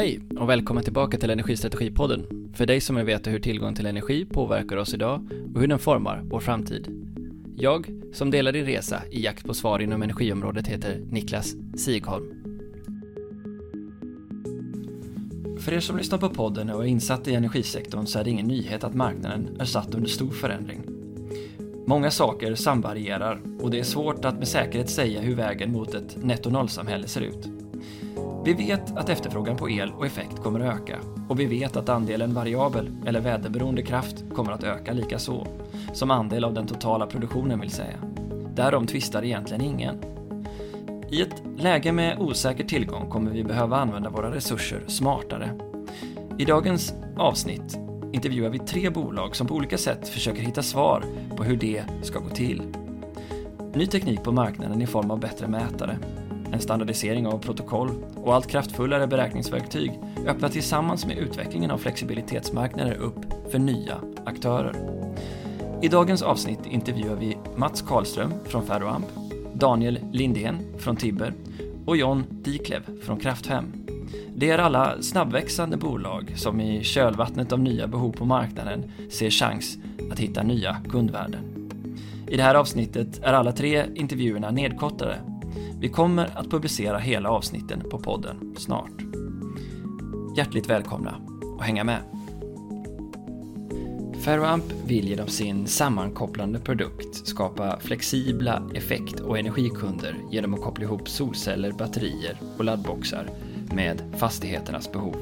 Hej och välkommen tillbaka till Energistrategipodden. För dig som vill veta hur tillgång till energi påverkar oss idag och hur den formar vår framtid. Jag, som delar din resa i jakt på svar inom energiområdet, heter Niklas Sigholm. För er som lyssnar på podden och är insatt i energisektorn så är det ingen nyhet att marknaden är satt under stor förändring. Många saker samvarierar och det är svårt att med säkerhet säga hur vägen mot ett netto noll-samhälle ser ut. Vi vet att efterfrågan på el och effekt kommer att öka och vi vet att andelen variabel eller väderberoende kraft kommer att öka lika så, som andel av den totala produktionen vill säga. Därom tvistar egentligen ingen. I ett läge med osäker tillgång kommer vi behöva använda våra resurser smartare. I dagens avsnitt intervjuar vi tre bolag som på olika sätt försöker hitta svar på hur det ska gå till. Ny teknik på marknaden i form av bättre mätare, en standardisering av protokoll och allt kraftfullare beräkningsverktyg öppnar tillsammans med utvecklingen av flexibilitetsmarknader upp för nya aktörer. I dagens avsnitt intervjuar vi Mats Karlström från Ferroamp, Daniel Lindén från Tibber och John Diklev från Krafthem. Det är alla snabbväxande bolag som i kölvattnet av nya behov på marknaden ser chans att hitta nya kundvärden. I det här avsnittet är alla tre intervjuerna nedkortade vi kommer att publicera hela avsnitten på podden snart. Hjärtligt välkomna och hänga med! Ferroamp vill genom sin sammankopplande produkt skapa flexibla effekt och energikunder genom att koppla ihop solceller, batterier och laddboxar med fastigheternas behov.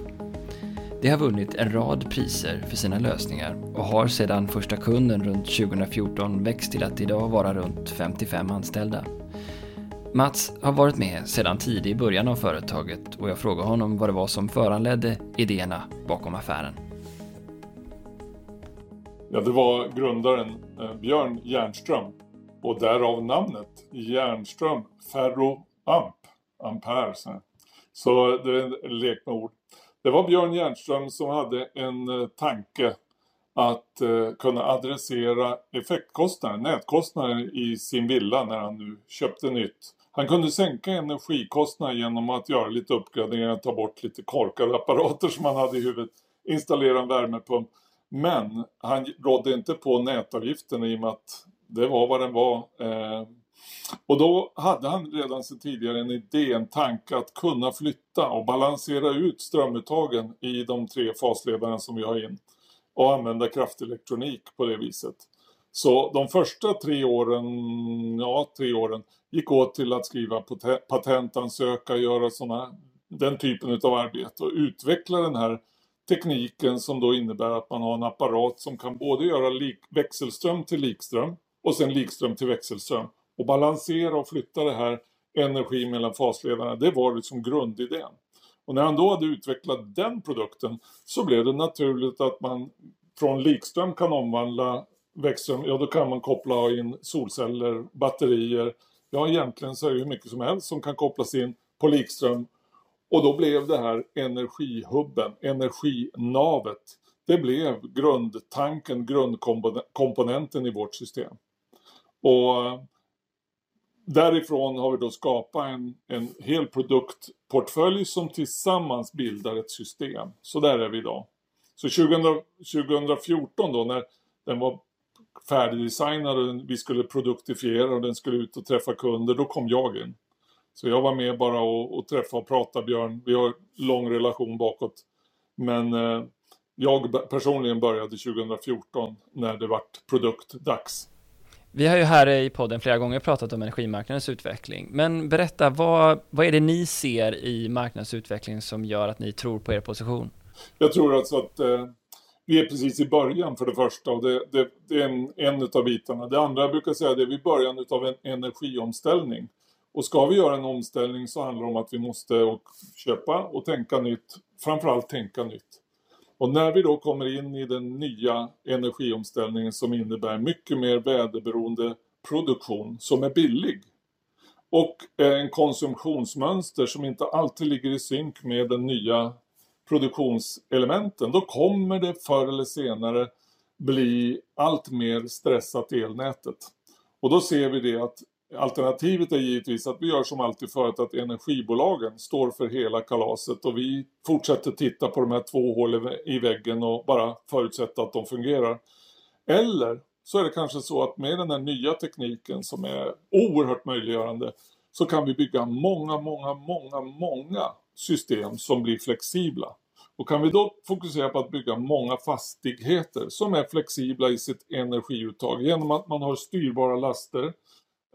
Det har vunnit en rad priser för sina lösningar och har sedan första kunden runt 2014 växt till att idag vara runt 55 anställda. Mats har varit med sedan tidig i början av företaget och jag frågade honom vad det var som föranledde idéerna bakom affären. Ja, det var grundaren eh, Björn Järnström och därav namnet Järnström Ferro Amp, Ampere. Så det är en lek med ord. Det var Björn Järnström som hade en eh, tanke att eh, kunna adressera effektkostnader, nätkostnader i sin villa när han nu köpte nytt. Han kunde sänka energikostnaden genom att göra lite uppgraderingar, ta bort lite korkade apparater som han hade i huvudet, installera en värmepump. Men han rådde inte på nätavgiften i och med att det var vad den var. Eh, och då hade han redan sedan tidigare en idé, en tanke att kunna flytta och balansera ut strömuttagen i de tre fasledarna som vi har in och använda kraftelektronik på det viset. Så de första tre åren, ja tre åren, gick åt till att skriva patentansöka, göra såna, den typen av arbete och utveckla den här tekniken som då innebär att man har en apparat som kan både göra lik, växelström till likström och sen likström till växelström och balansera och flytta det här energi mellan fasledarna. Det var liksom grundidén. Och när han då hade utvecklat den produkten så blev det naturligt att man från likström kan omvandla växelström, ja då kan man koppla in solceller, batterier, ja egentligen så är det hur mycket som helst som kan kopplas in på likström. Och då blev det här energihubben, energinavet. Det blev grundtanken, grundkomponenten i vårt system. Och därifrån har vi då skapat en, en hel produktportfölj som tillsammans bildar ett system. Så där är vi idag. Så 2000, 2014 då när den var färdigdesignad och vi skulle produktifiera och den skulle ut och träffa kunder, då kom jag in. Så jag var med bara och, och träffa och prata Björn. Vi har lång relation bakåt. Men eh, jag personligen började 2014 när det vart produktdags. Vi har ju här i podden flera gånger pratat om energimarknadens utveckling. Men berätta, vad, vad är det ni ser i marknadsutvecklingen som gör att ni tror på er position? Jag tror alltså att eh, vi är precis i början för det första och det, det, det är en, en av bitarna. Det andra jag brukar säga det är vi början av en energiomställning. Och ska vi göra en omställning så handlar det om att vi måste köpa och tänka nytt. Framförallt tänka nytt. Och när vi då kommer in i den nya energiomställningen som innebär mycket mer väderberoende produktion som är billig och en konsumtionsmönster som inte alltid ligger i synk med den nya produktionselementen, då kommer det förr eller senare bli allt mer stressat i elnätet. Och då ser vi det att Alternativet är givetvis att vi gör som alltid förut att energibolagen står för hela kalaset och vi fortsätter titta på de här två hålen i väggen och bara förutsätta att de fungerar. Eller så är det kanske så att med den här nya tekniken som är oerhört möjliggörande så kan vi bygga många, många, många, många system som blir flexibla. Och kan vi då fokusera på att bygga många fastigheter som är flexibla i sitt energiuttag genom att man har styrbara laster,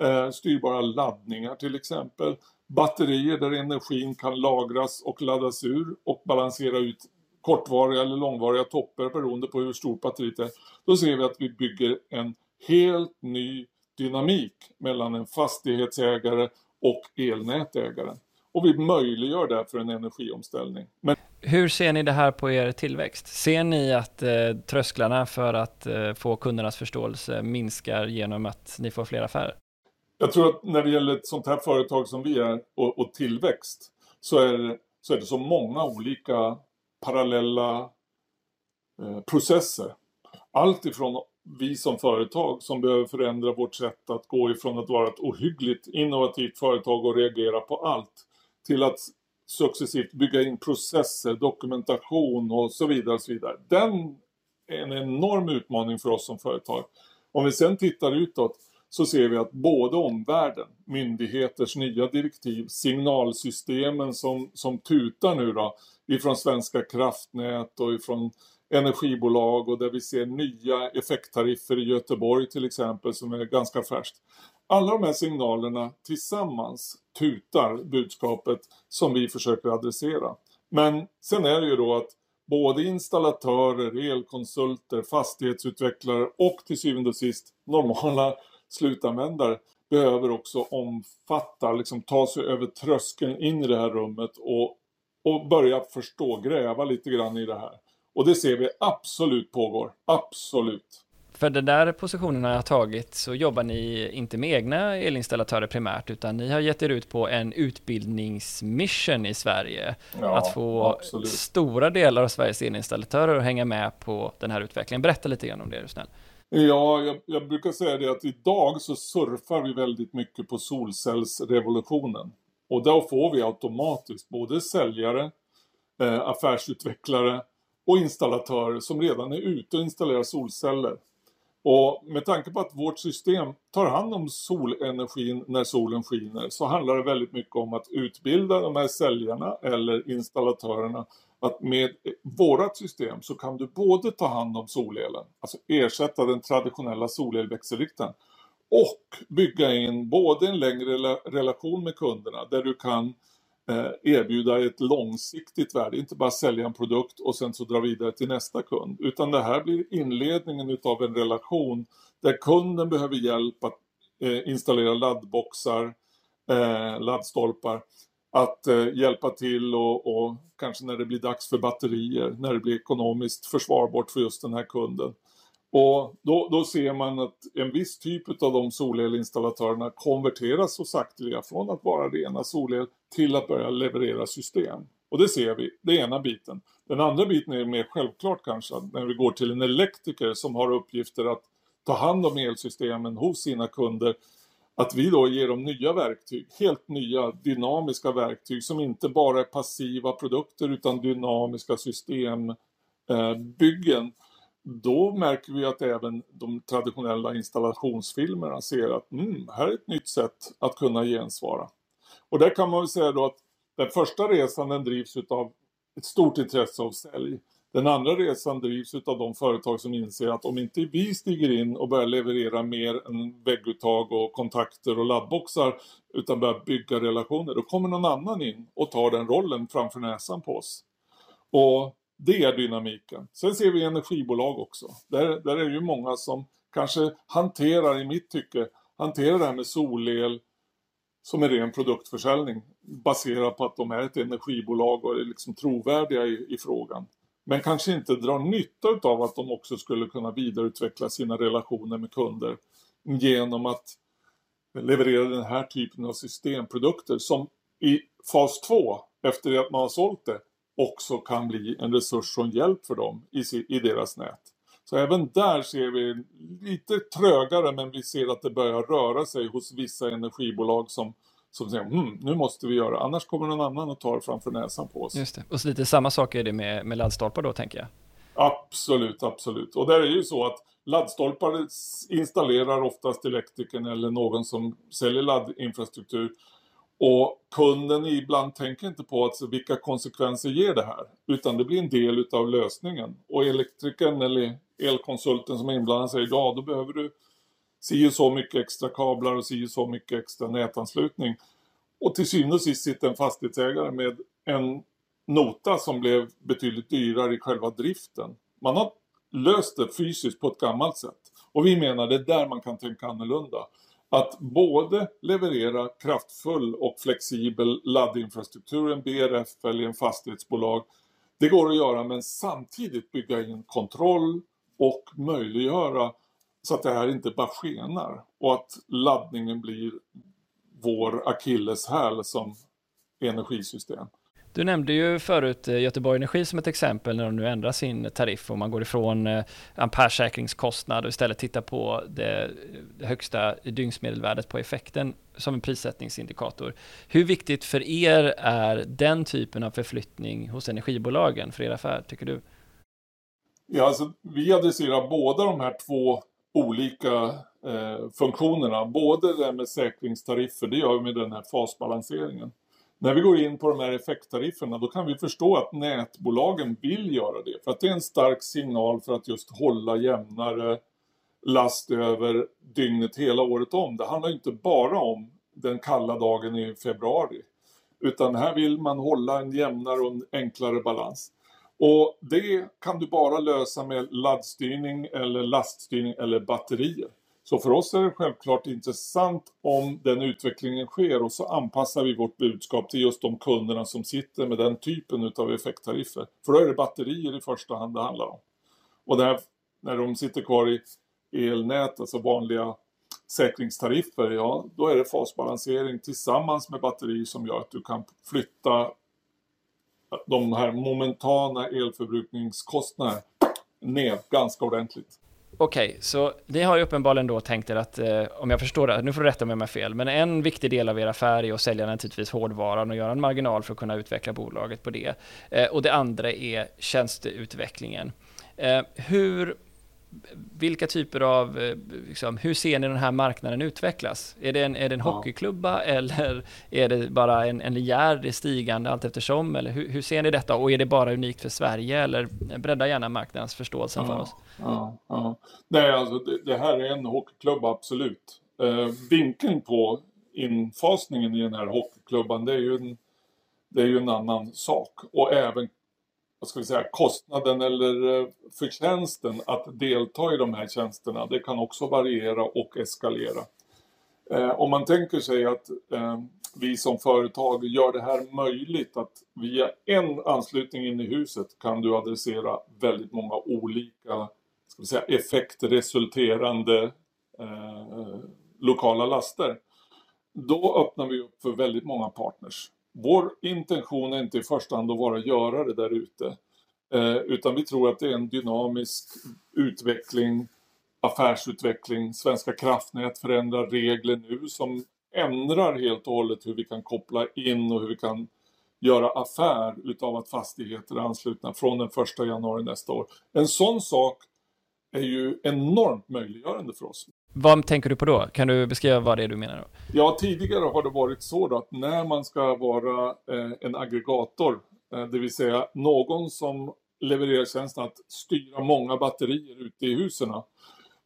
eh, styrbara laddningar till exempel, batterier där energin kan lagras och laddas ur och balansera ut kortvariga eller långvariga toppar beroende på hur stort batteriet är. Då ser vi att vi bygger en helt ny dynamik mellan en fastighetsägare och elnätägaren. Och vi möjliggör därför en energiomställning. Men... Hur ser ni det här på er tillväxt? Ser ni att eh, trösklarna för att eh, få kundernas förståelse minskar genom att ni får fler affärer? Jag tror att när det gäller ett sånt här företag som vi är och, och tillväxt så är, det, så är det så många olika parallella eh, processer. Allt ifrån vi som företag som behöver förändra vårt sätt att gå ifrån att vara ett ohyggligt innovativt företag och reagera på allt till att successivt bygga in processer, dokumentation och så vidare. Och så vidare. Den är en enorm utmaning för oss som företag. Om vi sen tittar utåt så ser vi att både omvärlden, myndigheters nya direktiv, signalsystemen som, som tutar nu då ifrån Svenska kraftnät och ifrån energibolag och där vi ser nya effekttariffer i Göteborg till exempel som är ganska färskt. Alla de här signalerna tillsammans tutar budskapet som vi försöker adressera. Men sen är det ju då att både installatörer, elkonsulter, fastighetsutvecklare och till syvende och sist normala slutanvändare behöver också omfatta, liksom ta sig över tröskeln in i det här rummet och, och börja förstå, gräva lite grann i det här. Och det ser vi absolut pågår, absolut. För den där positionen har jag tagit så jobbar ni inte med egna elinstallatörer primärt utan ni har gett er ut på en utbildningsmission i Sverige. Ja, att få absolut. stora delar av Sveriges elinstallatörer att hänga med på den här utvecklingen. Berätta lite grann om det är du snäll. Ja, jag, jag, brukar säga det att idag så surfar vi väldigt mycket på solcellsrevolutionen. Och då får vi automatiskt både säljare, eh, affärsutvecklare och installatörer som redan är ute och installerar solceller. Och med tanke på att vårt system tar hand om solenergin när solen skiner så handlar det väldigt mycket om att utbilda de här säljarna eller installatörerna att med vårat system så kan du både ta hand om solelen, alltså ersätta den traditionella solelväxelriktaren och bygga in både en längre relation med kunderna där du kan Eh, Eh, erbjuda ett långsiktigt värde, inte bara sälja en produkt och sen så dra vidare till nästa kund. Utan det här blir inledningen utav en relation där kunden behöver hjälp att eh, installera laddboxar, eh, laddstolpar, att hjälpa till och, och kanske när det blir dags för batterier, när det blir ekonomiskt försvarbart för just den här kunden. Och då, då ser man att en viss typ av de solelinstallatörerna konverteras så sakteliga från att vara rena solel till att börja leverera system. Och det ser vi, det är ena biten. Den andra biten är mer självklart kanske, när vi går till en elektriker som har uppgifter att ta hand om elsystemen hos sina kunder. Att vi då ger dem nya verktyg, helt nya dynamiska verktyg som inte bara är passiva produkter utan dynamiska systembyggen. Då märker vi att även de traditionella installationsfilmerna ser att mm, här är ett nytt sätt att kunna gensvara. Och där kan man väl säga då att den första resan den drivs av ett stort intresse av sälj. Den andra resan drivs av de företag som inser att om inte vi stiger in och börjar leverera mer än vägguttag och kontakter och laddboxar utan börjar bygga relationer, då kommer någon annan in och tar den rollen framför näsan på oss. Och det är dynamiken. Sen ser vi energibolag också. Där, där är det ju många som kanske hanterar, i mitt tycke, hanterar det här med solel, som är ren produktförsäljning baserat på att de är ett energibolag och är liksom trovärdiga i, i frågan. Men kanske inte drar nytta av att de också skulle kunna vidareutveckla sina relationer med kunder genom att leverera den här typen av systemprodukter som i fas 2, efter det att man har sålt det, också kan bli en resurs och en hjälp för dem i, i deras nät. Så även där ser vi lite trögare men vi ser att det börjar röra sig hos vissa energibolag som, som säger hm, nu måste vi göra annars kommer någon annan att ta det framför näsan på oss. Just det. Och så lite samma sak är det med, med laddstolpar då tänker jag. Absolut, absolut. Och där är ju så att laddstolpar installerar oftast elektrikern eller någon som säljer laddinfrastruktur. Och kunden ibland tänker inte på alltså vilka konsekvenser ger det här. Utan det blir en del utav lösningen. Och elektrikern eller elkonsulten som är inblandad säger ja då behöver du si så mycket extra kablar och si så mycket extra nätanslutning. Och till syvende och sist sitter en fastighetsägare med en nota som blev betydligt dyrare i själva driften. Man har löst det fysiskt på ett gammalt sätt. Och vi menar det är där man kan tänka annorlunda. Att både leverera kraftfull och flexibel laddinfrastruktur, en BRF eller en fastighetsbolag. Det går att göra men samtidigt bygga in kontroll och möjliggöra så att det här inte bara skenar och att laddningen blir vår akilleshäl som energisystem. Du nämnde ju förut eh, Göteborg Energi som ett exempel när de nu ändrar sin tariff och man går ifrån eh, ampersäkringskostnad och istället tittar på det, det högsta dygnsmedelvärdet på effekten som en prissättningsindikator. Hur viktigt för er är den typen av förflyttning hos energibolagen för er affär, tycker du? Ja, alltså, vi adresserar båda de här två olika eh, funktionerna. Både det med säkringstariffer, det gör vi med den här fasbalanseringen. När vi går in på de här effekttarifferna då kan vi förstå att nätbolagen vill göra det. För att det är en stark signal för att just hålla jämnare last över dygnet hela året om. Det handlar inte bara om den kalla dagen i februari. Utan här vill man hålla en jämnare och en enklare balans. Och det kan du bara lösa med laddstyrning eller laststyrning eller batterier. Så för oss är det självklart intressant om den utvecklingen sker och så anpassar vi vårt budskap till just de kunderna som sitter med den typen av effekttariffer. För då är det batterier i första hand det handlar om. Och här, när de sitter kvar i elnät, alltså vanliga säkringstariffer, ja då är det fasbalansering tillsammans med batteri som gör att du kan flytta de här momentana elförbrukningskostnaderna ner ganska ordentligt. Okej, okay, så ni har ju uppenbarligen då tänkt er att, eh, om jag förstår det, nu får du rätta mig om jag har fel, men en viktig del av er affär är att sälja naturligtvis hårdvaran och göra en marginal för att kunna utveckla bolaget på det. Eh, och det andra är tjänsteutvecklingen. Eh, hur vilka typer av, eh, liksom, hur ser ni den här marknaden utvecklas? Är det en, är det en ja. hockeyklubba eller är det bara en, en linjär stigande allt eftersom? Eller hur, hur, ser ni detta och är det bara unikt för Sverige eller bredda gärna marknadens förståelse ja, för oss? Ja, ja. Nej, alltså det, det, här är en hockeyklubba, absolut. Eh, vinkeln på infasningen i den här hockeyklubban, det är ju en, det är ju en annan sak. Och även vad ska vi säga, kostnaden eller eh, förtjänsten att delta i de här tjänsterna, det kan också variera och eskalera. Eh, om man tänker sig att eh, vi som företag gör det här möjligt att via en anslutning in i huset kan du adressera väldigt många olika ska vi säga, effektresulterande eh, eh lokala laster. Då öppnar vi upp för väldigt många partners. Vår intention är inte i första hand att vara görare där ute. Eh, utan vi tror att det är en dynamisk utveckling, affärsutveckling. Svenska kraftnät förändrar regler nu som ändrar helt och hållet hur vi kan koppla in och hur vi kan göra affär utav att fastigheter är anslutna från den 1 januari nästa år. En sån sak är ju enormt möjliggörande för oss. Vad tänker du på då? Kan du beskriva vad det är du menar? Då? Ja, tidigare har det varit så att när man ska vara eh, en aggregator, eh, det vill säga någon som levererar tjänsten att styra många batterier ute i husen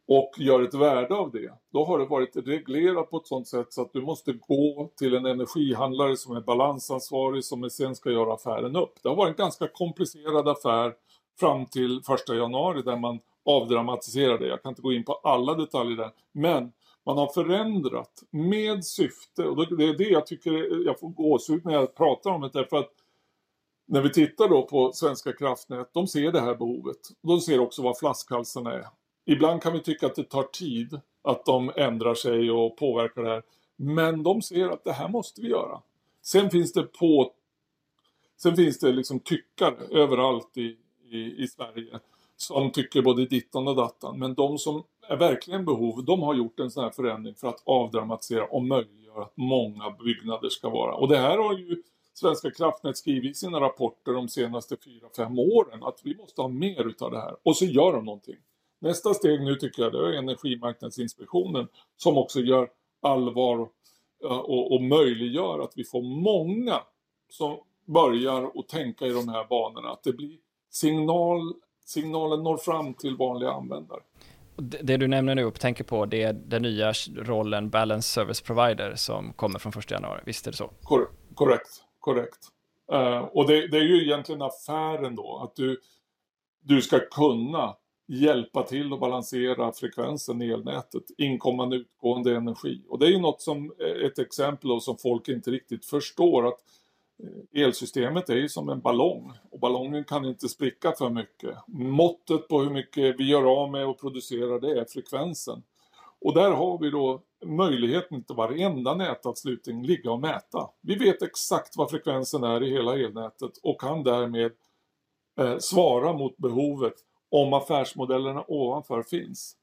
och gör ett värde av det. Då har det varit reglerat på ett sådant sätt så att du måste gå till en energihandlare som är balansansvarig som sen ska göra affären upp. Det har varit en ganska komplicerad affär fram till 1 januari där man avdramatisera det. Jag kan inte gå in på alla detaljer där. Men man har förändrat med syfte och det är det jag tycker jag får gåshud när jag pratar om det därför att när vi tittar då på Svenska kraftnät, de ser det här behovet. De ser också vad flaskhalsarna är. Ibland kan vi tycka att det tar tid att de ändrar sig och påverkar det här. Men de ser att det här måste vi göra. Sen finns det på Sen finns det liksom tyckare överallt i, i, i Sverige som tycker både dittan och dattan. Men de som är verkligen behov, de har gjort en sån här förändring för att avdramatisera och möjliggöra att många byggnader ska vara. Och det här har ju Svenska kraftnät skrivit i sina rapporter de senaste 4-5 åren att vi måste ha mer utav det här. Och så gör de någonting. Nästa steg nu tycker jag det är Energimarknadsinspektionen som också gör allvar och, och möjliggör att vi får många som börjar att tänka i de här banorna. Att det blir signal, signalen når fram till vanliga användare. Det du nämner nu och tänker på, det är den nya rollen Balance Service Provider som kommer från 1 januari, visst är det så? Kor korrekt, korrekt. Uh, och det, det, är ju egentligen affären då, att du, du ska kunna hjälpa till att balansera frekvensen i elnätet, inkommande utgående energi. Och det är ju något som, ett exempel som folk inte riktigt förstår att eh, elsystemet är ju som en ballong och ballongen kan inte spricka för mycket. Måttet på hur mycket vi gör av med och producerar det är frekvensen. Och där har vi då möjligheten till varenda nätanslutning ligga och mäta. Vi vet exakt vad frekvensen är i hela elnätet och kan därmed eh, svara mot behovet om affärsmodellerna ovanför finns.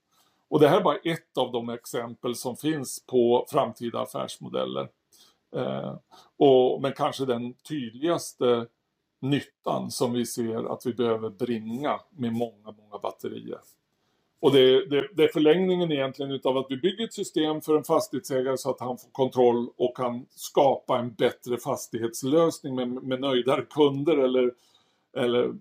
Och det här är bara ett av de exempel som finns på framtida affärsmodeller. Eh, och, men kanske den tydligaste nyttan som vi ser att vi behöver bringa med många, många batterier. Och det, det, det är förlängningen egentligen utav att vi bygger ett system för en fastighetsägare så att han får kontroll och kan skapa en bättre fastighetslösning med, med nöjdare kunder eller, eller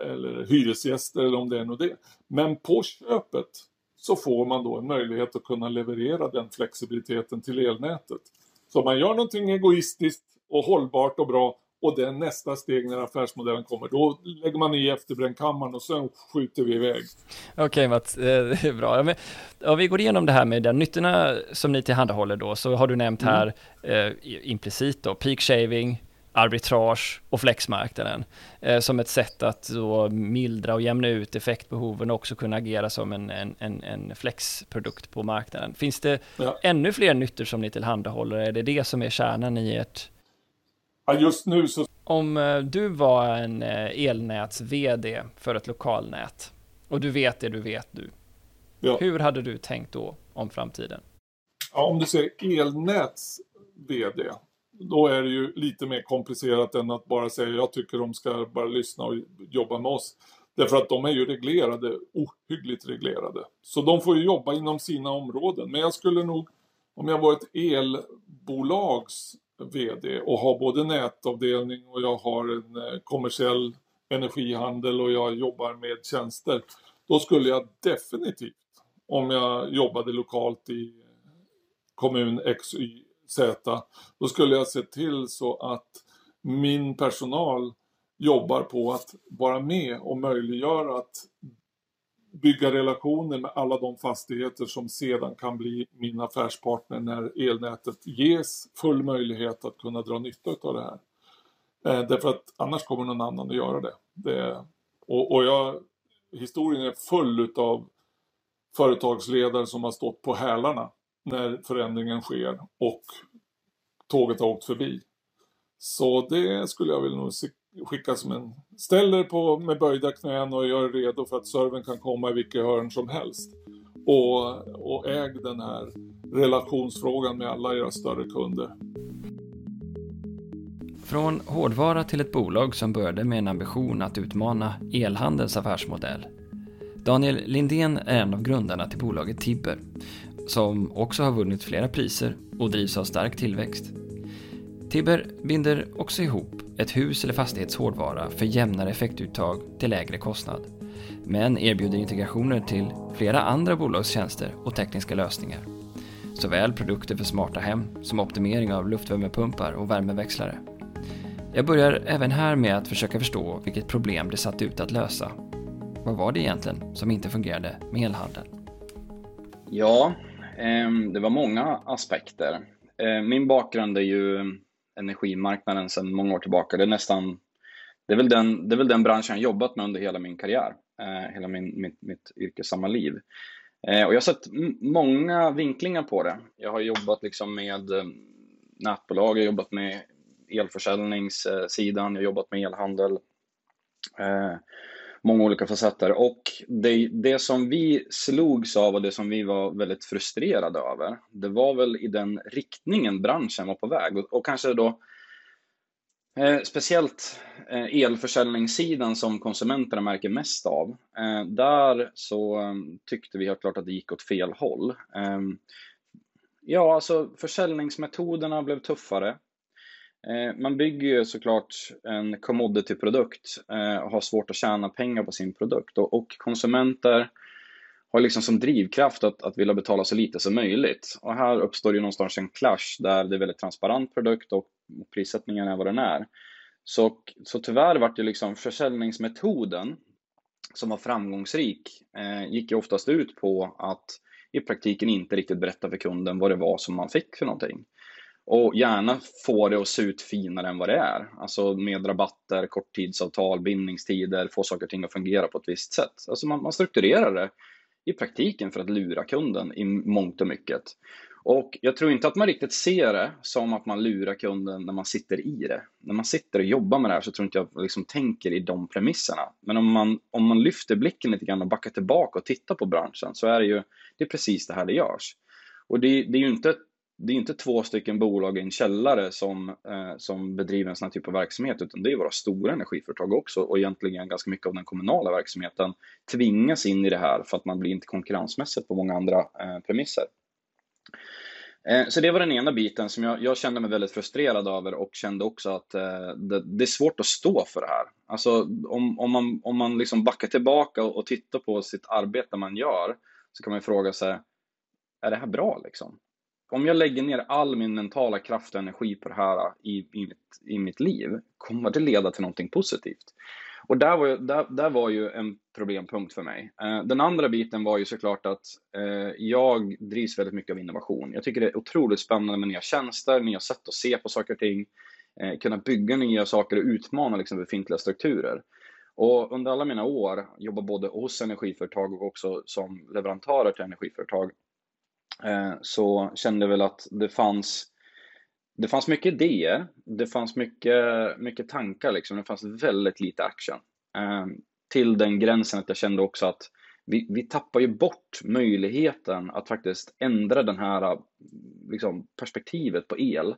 eller hyresgäster eller om det är något det. Men på köpet så får man då en möjlighet att kunna leverera den flexibiliteten till elnätet. Så man gör någonting egoistiskt och hållbart och bra och det är nästa steg när affärsmodellen kommer. Då lägger man i efterbrännkammaren och sen skjuter vi iväg. Okej okay, Mats, eh, det är bra. Men, ja, vi går igenom det här med den nyttorna som ni tillhandahåller då, så har du nämnt mm. här mm. eh, implicit då, peak shaving, arbitrage och flexmarknaden eh, som ett sätt att då mildra och jämna ut effektbehoven och också kunna agera som en, en, en, en flexprodukt på marknaden. Finns det ja. ännu fler nyttor som ni tillhandahåller? Är det det som är kärnan i ert? Ja, just nu så... Om eh, du var en eh, elnäts-VD för ett lokalnät och du vet det du vet nu. Ja. Hur hade du tänkt då om framtiden? Ja, om du säger elnäts VD, då är det ju lite mer komplicerat än att bara säga jag tycker de ska bara lyssna och jobba med oss. Därför att de är ju reglerade, ohyggligt reglerade. Så de får ju jobba inom sina områden. Men jag skulle nog, om jag var ett elbolags VD och har både nätavdelning och jag har en eh, kommersiell energihandel och jag jobbar med tjänster. Då skulle jag definitivt, om jag jobbade lokalt i kommun XY Z, då skulle jag se till så att min personal jobbar på att vara med och möjliggöra att bygga relationer med alla de fastigheter som sedan kan bli min affärspartner när elnätet ges full möjlighet att kunna dra nytta av det här. Eh, därför att annars kommer någon annan att göra det. det och, och jag, historien är full av företagsledare som har stått på hälarna när förändringen sker och tåget har åkt förbi. Så det skulle jag vilja skicka som en... Ställer på med böjda knän och gör redo för att serven kan komma i vilket hörn som helst. Och, och äg den här relationsfrågan med alla era större kunder. Från hårdvara till ett bolag som började med en ambition att utmana elhandelns affärsmodell. Daniel Lindén är en av grundarna till bolaget Tibber som också har vunnit flera priser och drivs av stark tillväxt. Tibber binder också ihop ett hus eller fastighets hårdvara för jämnare effektuttag till lägre kostnad, men erbjuder integrationer till flera andra bolagstjänster och tekniska lösningar. Såväl produkter för smarta hem som optimering av luftvärmepumpar och värmeväxlare. Jag börjar även här med att försöka förstå vilket problem det satt ut att lösa. Vad var det egentligen som inte fungerade med elhandeln? Ja, Ehm, det var många aspekter. Ehm, min bakgrund är ju energimarknaden sedan många år tillbaka. Det är nästan, det är väl den, det är väl den branschen jag jobbat med under hela min karriär, eh, hela min, mitt, mitt yrkesamma liv. Eh, och jag har sett många vinklingar på det. Jag har jobbat liksom med ehm, nätbolag, jag har jobbat med elförsäljningssidan, jag har jobbat med elhandel. Eh, många olika facetter. Och det, det som vi slogs av och det som vi var väldigt frustrerade över, det var väl i den riktningen branschen var på väg. Och, och kanske då eh, speciellt eh, elförsäljningssidan som konsumenterna märker mest av. Eh, där så eh, tyckte vi helt klart att det gick åt fel håll. Eh, ja, alltså försäljningsmetoderna blev tuffare. Eh, man bygger ju såklart en commodity-produkt eh, och har svårt att tjäna pengar på sin produkt. Och konsumenter har liksom som drivkraft att, att vilja betala så lite som möjligt. Och här uppstår ju någonstans en clash där det är väldigt transparent produkt och prissättningen är vad den är. Så, så tyvärr vart det liksom försäljningsmetoden som var framgångsrik eh, gick ju oftast ut på att i praktiken inte riktigt berätta för kunden vad det var som man fick för någonting. Och gärna få det att se ut finare än vad det är. Alltså med rabatter, korttidsavtal, bindningstider, få saker och ting att fungera på ett visst sätt. Alltså man, man strukturerar det i praktiken för att lura kunden i mångt och mycket. Och jag tror inte att man riktigt ser det som att man lurar kunden när man sitter i det. När man sitter och jobbar med det här så tror inte jag liksom tänker i de premisserna. Men om man, om man lyfter blicken lite grann och backar tillbaka och tittar på branschen så är det ju det är precis det här det görs. Och det, det är ju inte det är inte två stycken bolag i en källare som, eh, som bedriver en sån här typ av verksamhet, utan det är våra stora energiföretag också och egentligen ganska mycket av den kommunala verksamheten tvingas in i det här för att man blir inte konkurrensmässigt på många andra eh, premisser. Eh, så det var den ena biten som jag, jag, kände mig väldigt frustrerad över och kände också att eh, det, det, är svårt att stå för det här. Alltså om, om man, om man liksom backar tillbaka och, och tittar på sitt arbete man gör så kan man fråga sig, är det här bra liksom? Om jag lägger ner all min mentala kraft och energi på det här äh, i, i, mitt, i mitt liv, kommer det leda till någonting positivt? Och där var, ju, där, där var ju en problempunkt för mig. Eh, den andra biten var ju såklart att eh, jag drivs väldigt mycket av innovation. Jag tycker det är otroligt spännande med nya tjänster, nya sätt att se på saker och ting, eh, kunna bygga nya saker och utmana liksom, befintliga strukturer. Och under alla mina år, jobbar både hos energiföretag och också som leverantörer till energiföretag, Eh, så kände jag väl att det fanns det fanns mycket idéer, det fanns mycket, mycket tankar, liksom. det fanns väldigt lite action. Eh, till den gränsen att jag kände också att vi, vi tappar ju bort möjligheten att faktiskt ändra den här liksom, perspektivet på el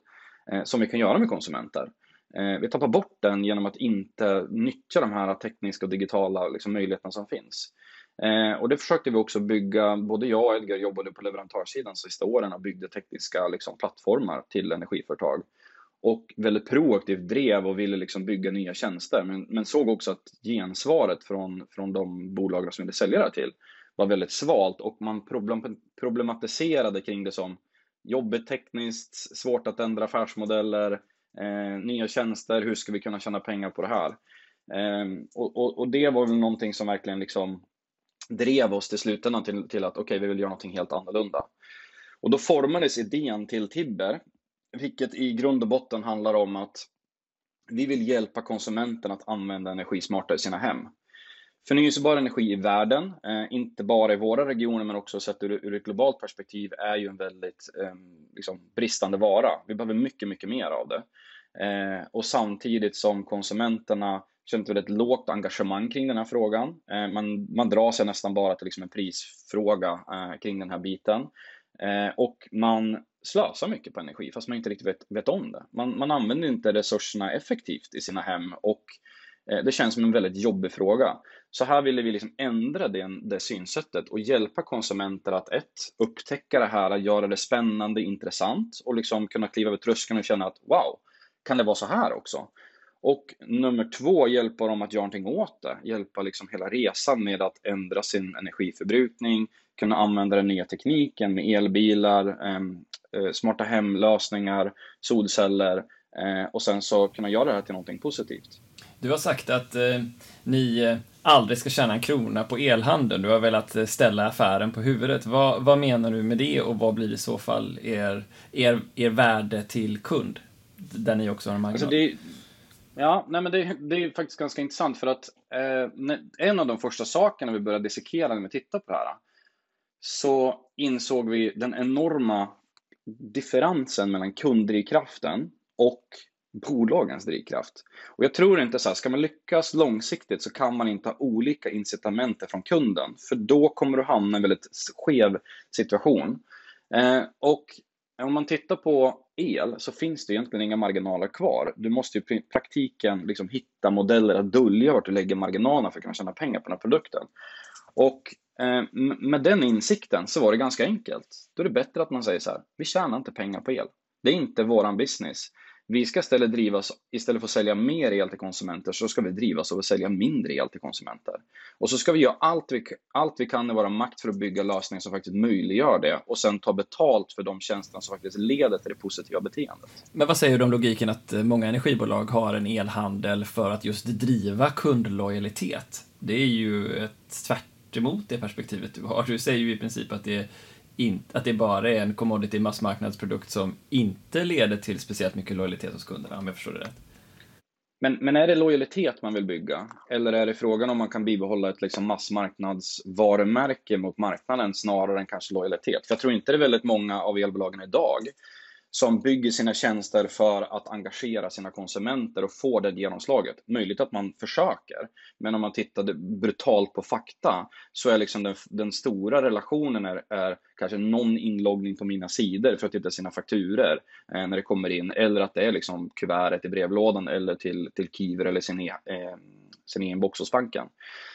eh, som vi kan göra med konsumenter. Eh, vi tappar bort den genom att inte nyttja de här tekniska och digitala liksom, möjligheterna som finns. Eh, och det försökte vi också bygga, både jag och Edgar jobbade på leverantörssidan sista åren och byggde tekniska liksom, plattformar till energiföretag. Och väldigt proaktivt drev och ville liksom bygga nya tjänster, men, men såg också att gensvaret från, från de bolag som ville sälja det till var väldigt svalt och man problem, problematiserade kring det som jobbigt tekniskt, svårt att ändra affärsmodeller, eh, nya tjänster, hur ska vi kunna tjäna pengar på det här? Eh, och, och, och, det var väl någonting som verkligen liksom drev oss till slutändan till, till att okej, okay, vi vill göra någonting helt annorlunda. Och då formades idén till Tibber, vilket i grund och botten handlar om att vi vill hjälpa konsumenten att använda energi smartare i sina hem. Förnyelsebar energi i världen, eh, inte bara i våra regioner men också sett ur, ur ett globalt perspektiv, är ju en väldigt eh, liksom bristande vara. Vi behöver mycket, mycket mer av det. Eh, och samtidigt som konsumenterna känt väldigt lågt engagemang kring den här frågan. Eh, man, man drar sig nästan bara till liksom en prisfråga eh, kring den här biten. Eh, och man slösar mycket på energi fast man inte riktigt vet, vet om det. Man, man använder inte resurserna effektivt i sina hem och eh, det känns som en väldigt jobbig fråga. Så här ville vi liksom ändra det, det synsättet och hjälpa konsumenter att ett, upptäcka det här, göra det spännande, intressant och liksom kunna kliva över tröskeln och känna att wow, kan det vara så här också? Och nummer två, hjälpa dem att göra någonting åt det. Hjälpa liksom hela resan med att ändra sin energiförbrukning, kunna använda den nya tekniken med elbilar, ehm, eh, smarta hemlösningar, solceller eh, och sen så kunna göra det här till någonting positivt. Du har sagt att eh, ni eh, aldrig ska tjäna en krona på elhandeln. Du har velat ställa affären på huvudet. Vad, vad menar du med det och vad blir i så fall er, er, er värde till kund? Där ni också har en marginal. Alltså Ja, nej men det, det är faktiskt ganska intressant för att eh, en av de första sakerna vi började dissekera när vi tittade på det här så insåg vi den enorma differensen mellan kunddrivkraften och bolagens drivkraft. Och jag tror inte så här, ska man lyckas långsiktigt så kan man inte ha olika incitament från kunden, för då kommer du hamna i en väldigt skev situation. Eh, och om man tittar på el så finns det egentligen inga marginaler kvar. Du måste ju i praktiken liksom hitta modeller att dölja vart du lägger marginalerna för att kunna tjäna pengar på den här produkten. Och eh, med den insikten så var det ganska enkelt. Då är det bättre att man säger så här, vi tjänar inte pengar på el. Det är inte våran business. Vi ska istället drivas, istället för att sälja mer el till konsumenter, så ska vi drivas av att sälja mindre el till konsumenter. Och så ska vi göra allt vi, allt vi kan i vår makt för att bygga lösningar som faktiskt möjliggör det och sen ta betalt för de tjänsterna som faktiskt leder till det positiva beteendet. Men vad säger du om logiken att många energibolag har en elhandel för att just driva kundlojalitet? Det är ju ett tvärt emot det perspektivet du har. Du säger ju i princip att det är in, att det bara är en commodity massmarknadsprodukt som inte leder till speciellt mycket lojalitet hos kunderna, om jag förstår det rätt. Men, men är det lojalitet man vill bygga? Eller är det frågan om man kan bibehålla ett liksom massmarknadsvarumärke mot marknaden snarare än kanske lojalitet? För jag tror inte det är väldigt många av elbolagen idag som bygger sina tjänster för att engagera sina konsumenter och få det genomslaget. Möjligt att man försöker, men om man tittar brutalt på fakta så är liksom den, den stora relationen är, är, kanske någon inloggning på mina sidor för att titta sina fakturer eh, när det kommer in, eller att det är liksom kuvertet i brevlådan eller till, till Kiver eller sin, e, eh, sin inbox hos banken.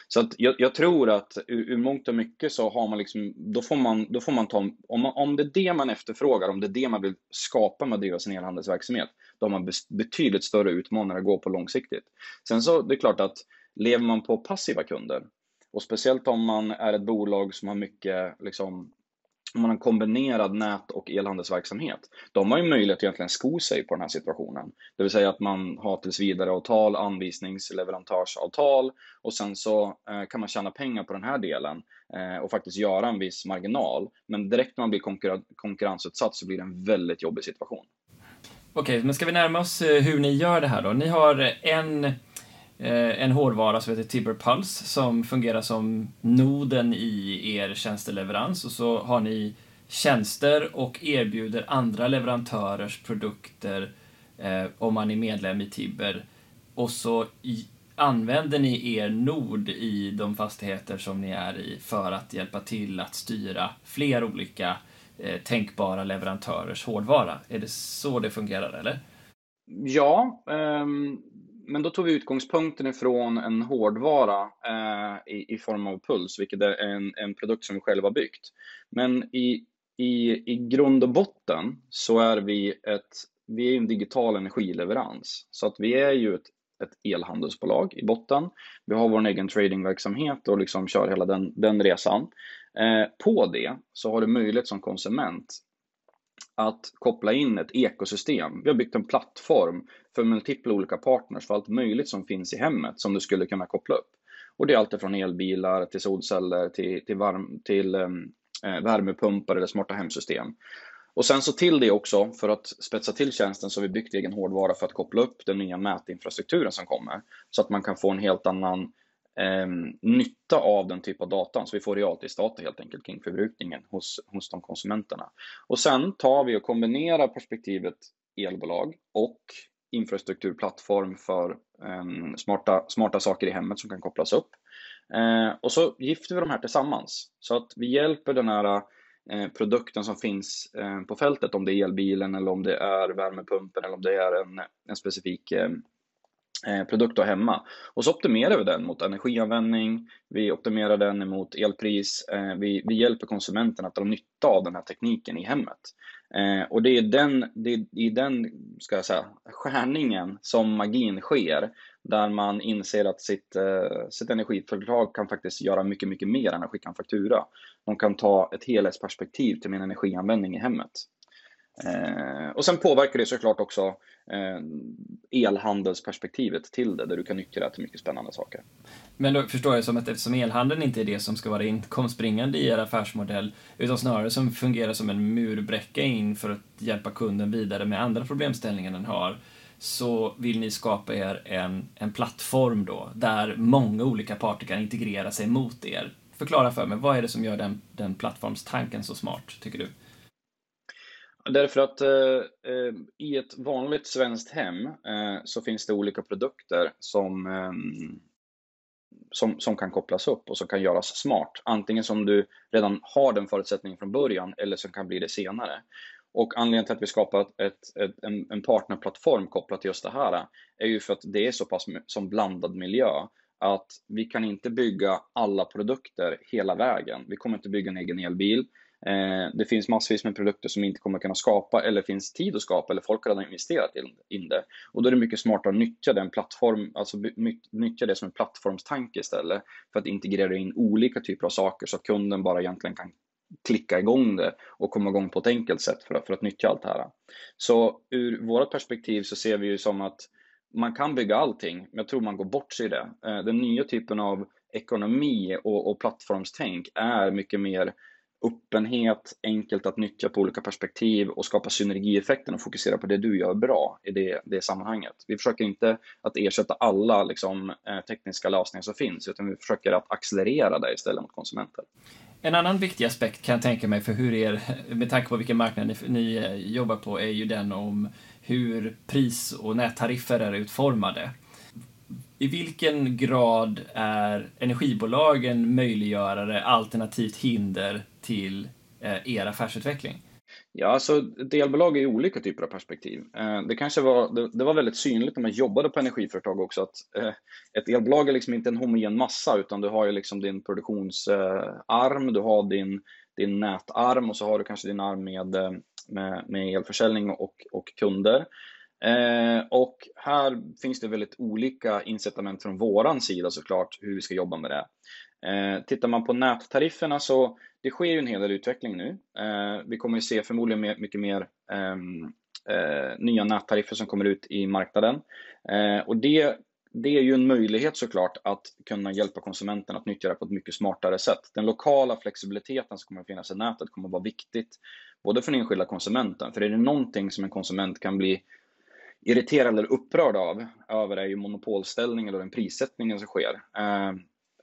Så att jag, jag, tror att ur, ur mångt och mycket så har man liksom, då får man, då får man ta, om, man, om det är det man efterfrågar, om det är det man vill skapa med att driva sin elhandelsverksamhet, då har man betydligt större utmaningar att gå på långsiktigt. Sen så, det är klart att lever man på passiva kunder, och speciellt om man är ett bolag som har mycket liksom, om man har en kombinerad nät och elhandelsverksamhet, då har man ju möjlighet att egentligen sko sig på den här situationen. Det vill säga att man har tillsvidareavtal, anvisningsleverantörsavtal och sen så eh, kan man tjäna pengar på den här delen eh, och faktiskt göra en viss marginal. Men direkt när man blir konkurren konkurrensutsatt så blir det en väldigt jobbig situation. Okej, men ska vi närma oss eh, hur ni gör det här då? Ni har en Eh, en hårdvara som heter Tibber Pulse som fungerar som noden i er tjänsteleverans och så har ni tjänster och erbjuder andra leverantörers produkter eh, om man är medlem i Tibber. Och så i, använder ni er nod i de fastigheter som ni är i för att hjälpa till att styra fler olika eh, tänkbara leverantörers hårdvara. Är det så det fungerar, eller? Ja, um men då tog vi utgångspunkten ifrån en hårdvara eh, i, i, form av Puls, vilket är en, en produkt som vi själva byggt. Men i, i, i grund och botten så är vi, ett, vi är en digital energileverans. Så att vi är ju ett, ett elhandelsbolag i botten. Vi har vår egen tradingverksamhet och liksom kör hela den, den resan. Eh, på det så har du möjlighet som konsument att koppla in ett ekosystem. Vi har byggt en plattform för multipla olika partners för allt möjligt som finns i hemmet som du skulle kunna koppla upp. Och det är allt från elbilar till solceller till, till, varm, till eh, eh, värmepumpar eller smarta hemsystem. Och sen så till det också, för att spetsa till tjänsten, så har vi byggt egen hårdvara för att koppla upp den nya mätinfrastrukturen som kommer. Så att man kan få en helt annan Ehm, nytta av den typ av datan. Så vi får realtidsdata helt enkelt kring förbrukningen hos, hos de konsumenterna. Och sen tar vi och kombinerar perspektivet elbolag och infrastrukturplattform för eh, smarta, smarta saker i hemmet som kan kopplas upp. Eh, och så gifter vi de här tillsammans så att vi hjälper den här eh, produkten som finns eh, på fältet, om det är elbilen eller om det är värmepumpen eller om det är en, en specifik Eh, Eh, produkt att hemma. Och så optimerar vi den mot energianvändning, vi optimerar den mot elpris, eh, vi, vi hjälper konsumenten att dra nytta av den här tekniken i hemmet. Eh, och det är den, det är i den ska jag säga, skärningen som magin sker, där man inser att sitt, sitt energiföretag kan faktiskt göra mycket, mycket mer än att skicka en faktura. De kan ta ett helhetsperspektiv till min energianvändning i hemmet. Eh, och sen påverkar det såklart också eh, elhandelsperspektivet till det, där du kan nyttja det till mycket spännande saker. Men då förstår jag som att eftersom elhandeln inte är det som ska vara inkomstbringande i er affärsmodell, utan snarare som fungerar som en murbräcka in för att hjälpa kunden vidare med andra problemställningar den har, så vill ni skapa er en, en plattform då, där många olika parter kan integrera sig mot er. Förklara för mig, vad är det som gör den, den plattformstanken så smart, tycker du? Därför att eh, eh, i ett vanligt svenskt hem eh, så finns det olika produkter som, eh, som, som kan kopplas upp och som kan göras smart. Antingen som du redan har den förutsättningen från början eller som kan bli det senare. Och anledningen till att vi skapat ett, ett, en, en partnerplattform kopplat till just det här är ju för att det är så pass som blandad miljö att vi kan inte bygga alla produkter hela vägen. Vi kommer inte bygga en egen elbil. Eh, det finns massvis med produkter som inte kommer kunna skapa eller finns tid att skapa eller folk har redan investerat in det. Och då är det mycket smartare att nyttja den plattform, alltså nyttja det som en plattformstanke istället för att integrera in olika typer av saker så att kunden bara egentligen kan klicka igång det och komma igång på ett enkelt sätt för att, för att nyttja allt det här. Så ur vårt perspektiv så ser vi ju som att man kan bygga allting, men jag tror man går bort sig i det. Eh, den nya typen av ekonomi och, och plattformstänk är mycket mer öppenhet, enkelt att nyttja på olika perspektiv och skapa synergieffekten och fokusera på det du gör bra i det, det sammanhanget. Vi försöker inte att ersätta alla liksom, eh, tekniska lösningar som finns, utan vi försöker att accelerera det istället mot konsumenter. En annan viktig aspekt kan jag tänka mig för hur er, med tanke på vilken marknad ni, ni eh, jobbar på, är ju den om hur pris och nättariffer är utformade. I vilken grad är energibolagen möjliggörare alternativt hinder till eh, er affärsutveckling? Ja, alltså ett elbolag är olika typer av perspektiv. Eh, det kanske var, det, det, var väldigt synligt när man jobbade på energiföretag också att eh, ett elbolag är liksom inte en homogen massa utan du har ju liksom din produktionsarm, du har din, din nätarm och så har du kanske din arm med, med, med elförsäljning och, och kunder. Eh, och här finns det väldigt olika incitament från våran sida såklart hur vi ska jobba med det. Eh, tittar man på nättarifferna så det sker ju en hel del utveckling nu. Eh, vi kommer ju se förmodligen mer, mycket mer ehm, eh, nya nättariffer som kommer ut i marknaden. Eh, och det, det är ju en möjlighet såklart att kunna hjälpa konsumenten att nyttja det på ett mycket smartare sätt. Den lokala flexibiliteten som kommer att finnas i nätet kommer att vara viktigt både för den enskilda konsumenten, för är det någonting som en konsument kan bli irriterad eller upprörd av över är ju monopolställningen och den prissättningen som sker. Eh,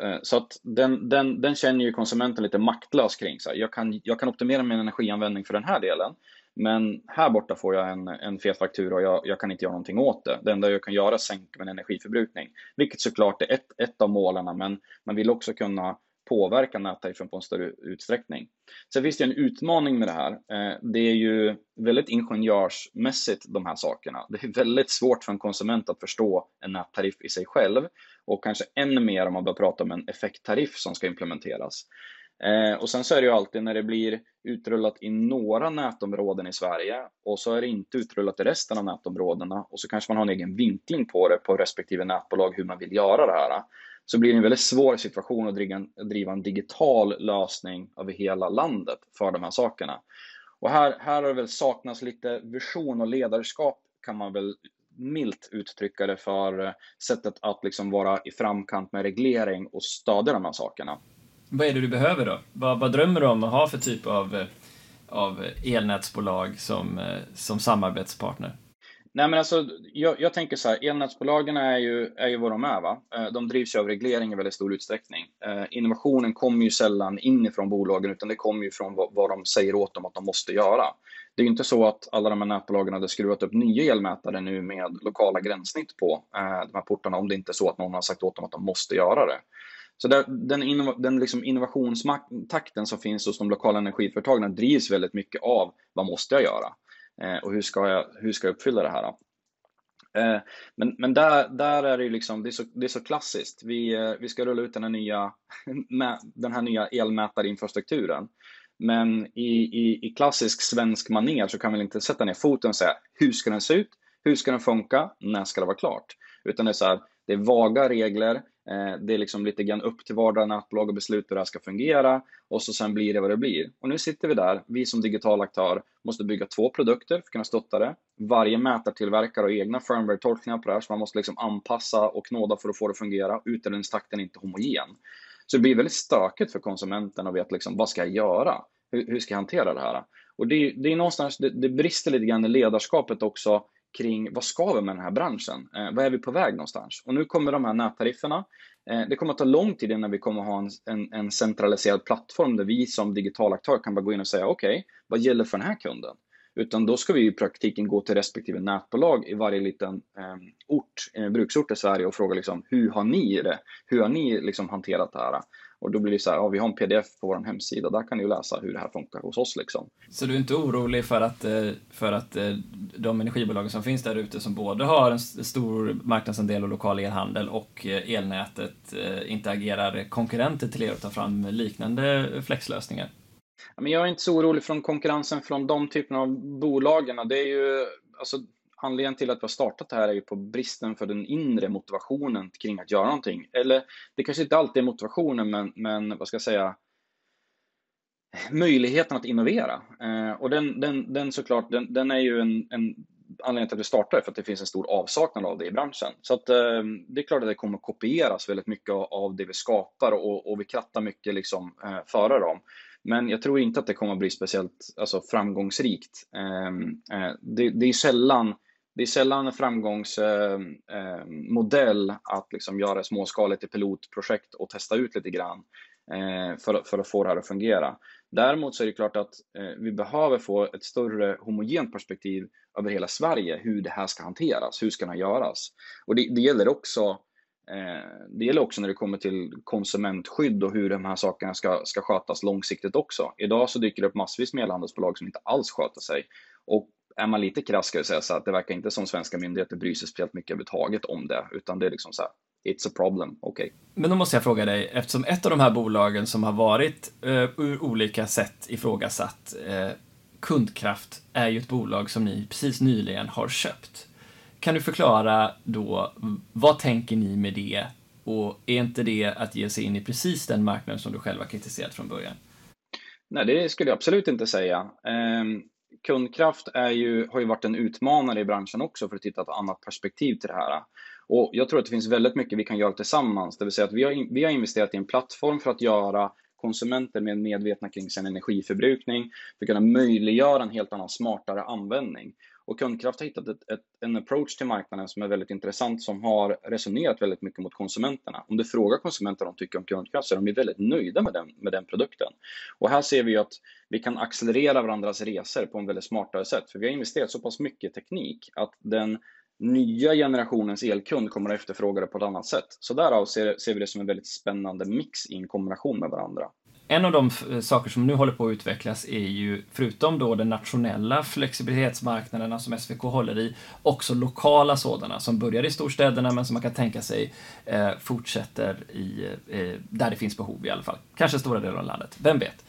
eh, så att den, den, den känner ju konsumenten lite maktlös kring. Så jag, kan, jag kan optimera min energianvändning för den här delen, men här borta får jag en, en fet faktura och jag, jag, kan inte göra någonting åt det. Det enda jag kan göra är att sänka min energiförbrukning, vilket såklart är ett, ett av målen, men man vill också kunna påverka nättariffen på en större utsträckning. Sen finns det en utmaning med det här. Eh, det är ju väldigt ingenjörsmässigt de här sakerna. Det är väldigt svårt för en konsument att förstå en nättariff i sig själv och kanske ännu mer om man börjar prata om en effekttariff som ska implementeras. Eh, och sen så är det ju alltid när det blir utrullat i några nätområden i Sverige och så är det inte utrullat i resten av nätområdena och så kanske man har en egen vinkling på det på respektive nätbolag hur man vill göra det här så blir det en väldigt svår situation att driva en, driva en digital lösning över hela landet för de här sakerna. Och här, här har det väl saknats lite vision och ledarskap kan man väl milt uttrycka det för eh, sättet att liksom vara i framkant med reglering och stödja de här sakerna. Vad är det du behöver då? Vad, vad drömmer du om att ha för typ av, eh, av elnätsbolag som, eh, som samarbetspartner? Nej, men alltså, jag, jag, tänker så här, elnätsbolagen är ju, är ju vad de är. Va? Eh, de drivs ju av reglering i väldigt stor utsträckning. Eh, innovationen kommer ju sällan inifrån bolagen, utan det kommer ju från vad, vad, de säger åt dem att de måste göra. Det är ju inte så att alla de här nätbolagen hade skruvat upp nya elmätare nu med lokala gränssnitt på eh, de här portarna, om det inte är så att någon har sagt åt dem att de måste göra det. Så där, den, innov, den liksom innovationstakten som finns hos de lokala energiföretagen drivs väldigt mycket av vad måste jag göra? Eh, och hur ska, jag, hur ska jag uppfylla det här? Eh, men, men där, där är det, liksom, det, är så, det är så klassiskt. Vi, eh, vi ska rulla ut den här nya, den här nya elmätarinfrastrukturen. Men i, i, i klassisk svensk manér så kan vi inte sätta ner foten och säga hur ska den se ut? Hur ska den funka? När ska det vara klart? Utan det är så här, det är vaga regler. Eh, det är liksom lite grann upp till vardera nätbolag att besluta hur det här ska fungera och så sen blir det vad det blir. Och nu sitter vi där, vi som digital aktör måste bygga två produkter för att kunna stötta det. Varje mätartillverkare har egna firmware-tolkningar på det här så man måste liksom anpassa och knåda för att få det att fungera. Utdelningstakten är inte homogen. Så det blir väldigt stökigt för konsumenten att veta liksom, vad ska jag göra? Hur, hur ska jag hantera det här? Och det, det är någonstans, det, det brister lite grann i ledarskapet också kring vad ska vi med den här branschen? Eh, vad är vi på väg någonstans? Och nu kommer de här nättarifferna. Eh, det kommer att ta lång tid innan vi kommer att ha en, en, en centraliserad plattform där vi som digital aktör kan bara gå in och säga okej, okay, vad gäller för den här kunden? Utan då ska vi i praktiken gå till respektive nätbolag i varje liten eh, ort, eh, bruksort i Sverige och fråga liksom, hur har ni det? Hur har ni liksom hanterat det här? Och då blir det så här, ja, vi har en pdf på vår hemsida, där kan ni läsa hur det här funkar hos oss. Liksom. Så du är inte orolig för att, eh, för att eh, de energibolagen som finns där ute som både har en stor marknadsandel och lokal elhandel och eh, elnätet inte agerar konkurrenter till er och tar fram liknande flexlösningar? Men jag är inte så orolig från konkurrensen från de typerna av bolagen. Det är ju, alltså, anledningen till att vi har startat det här är ju på bristen för den inre motivationen kring att göra någonting. Eller det kanske inte alltid är motivationen, men, men vad ska jag säga, möjligheten att innovera. Eh, och den, den, den såklart, den, den är ju en, en anledning till att vi startar för att det finns en stor avsaknad av det i branschen. Så att, eh, det är klart att det kommer kopieras väldigt mycket av det vi skapar och, och vi krattar mycket liksom, eh, före dem. Men jag tror inte att det kommer att bli speciellt alltså, framgångsrikt. Eh, eh det, det, är sällan, det är sällan en framgångsmodell eh, eh att liksom göra småskaligt i pilotprojekt och testa ut lite grann eh, för, för att få det här att fungera. Däremot så är det klart att eh, vi behöver få ett större homogent perspektiv över hela Sverige, hur det här ska hanteras, hur ska det här göras? Och det, det gäller också eh, det gäller också när det kommer till konsumentskydd och hur de här sakerna ska, ska skötas långsiktigt också. Idag så dyker det upp massvis med elhandelsbolag som inte alls sköter sig. Och är man lite krass ska jag säga så att det verkar inte som svenska myndigheter bryr sig speciellt mycket överhuvudtaget om det, utan det är liksom så här, it's a problem, okej. Okay. Men då måste jag fråga dig, eftersom ett av de här bolagen som har varit uh, ur olika sätt ifrågasatt, uh, Kundkraft, är ju ett bolag som ni precis nyligen har köpt. Kan du förklara då, vad tänker ni med det? Och är inte det att ge sig in i precis den marknaden som du själv har kritiserat från början? Nej, det skulle jag absolut inte säga. Eh, kundkraft är ju, har ju varit en utmanare i branschen också för att titta ett annat perspektiv till det här. Och jag tror att det finns väldigt mycket vi kan göra tillsammans. Det vill säga att vi har, vi har investerat i en plattform för att göra konsumenter mer medvetna kring sin energiförbrukning, för att kunna möjliggöra en helt annan smartare användning. Och Kundkraft har hittat ett, ett, en approach till marknaden som är väldigt intressant, som har resonerat väldigt mycket mot konsumenterna. Om du frågar konsumenter vad de tycker om Kundkraft så är de väldigt nöjda med den, med den produkten. Och här ser vi att vi kan accelerera varandras resor på en väldigt smartare sätt, för vi har investerat så pass mycket i teknik att den nya generationens elkund kommer att efterfråga det på ett annat sätt. Så därav ser, ser vi det som en väldigt spännande mix i en kombination med varandra en av de saker som nu håller på att utvecklas är ju, förutom då den nationella flexibilitetsmarknaderna som SVK håller i, också lokala sådana som börjar i storstäderna men som man kan tänka sig eh, fortsätter i, eh, eh, där det finns behov i alla fall. Kanske stora delar av landet, vem vet?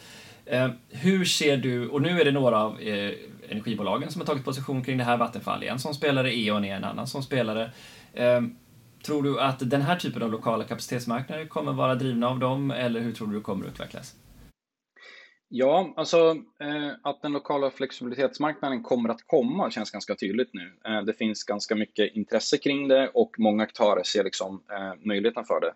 Eh, hur ser du, och nu är det några av eh, energibolagen som har tagit position kring det här, Vattenfall är en som spelare, E.ON är en annan som spelare. Tror du att den här typen av lokala kapacitetsmarknader kommer vara drivna av dem eller hur tror du det kommer att utvecklas? Ja, alltså eh, att den lokala flexibilitetsmarknaden kommer att komma känns ganska tydligt nu. Eh, det finns ganska mycket intresse kring det och många aktörer ser liksom eh, möjligheten för det.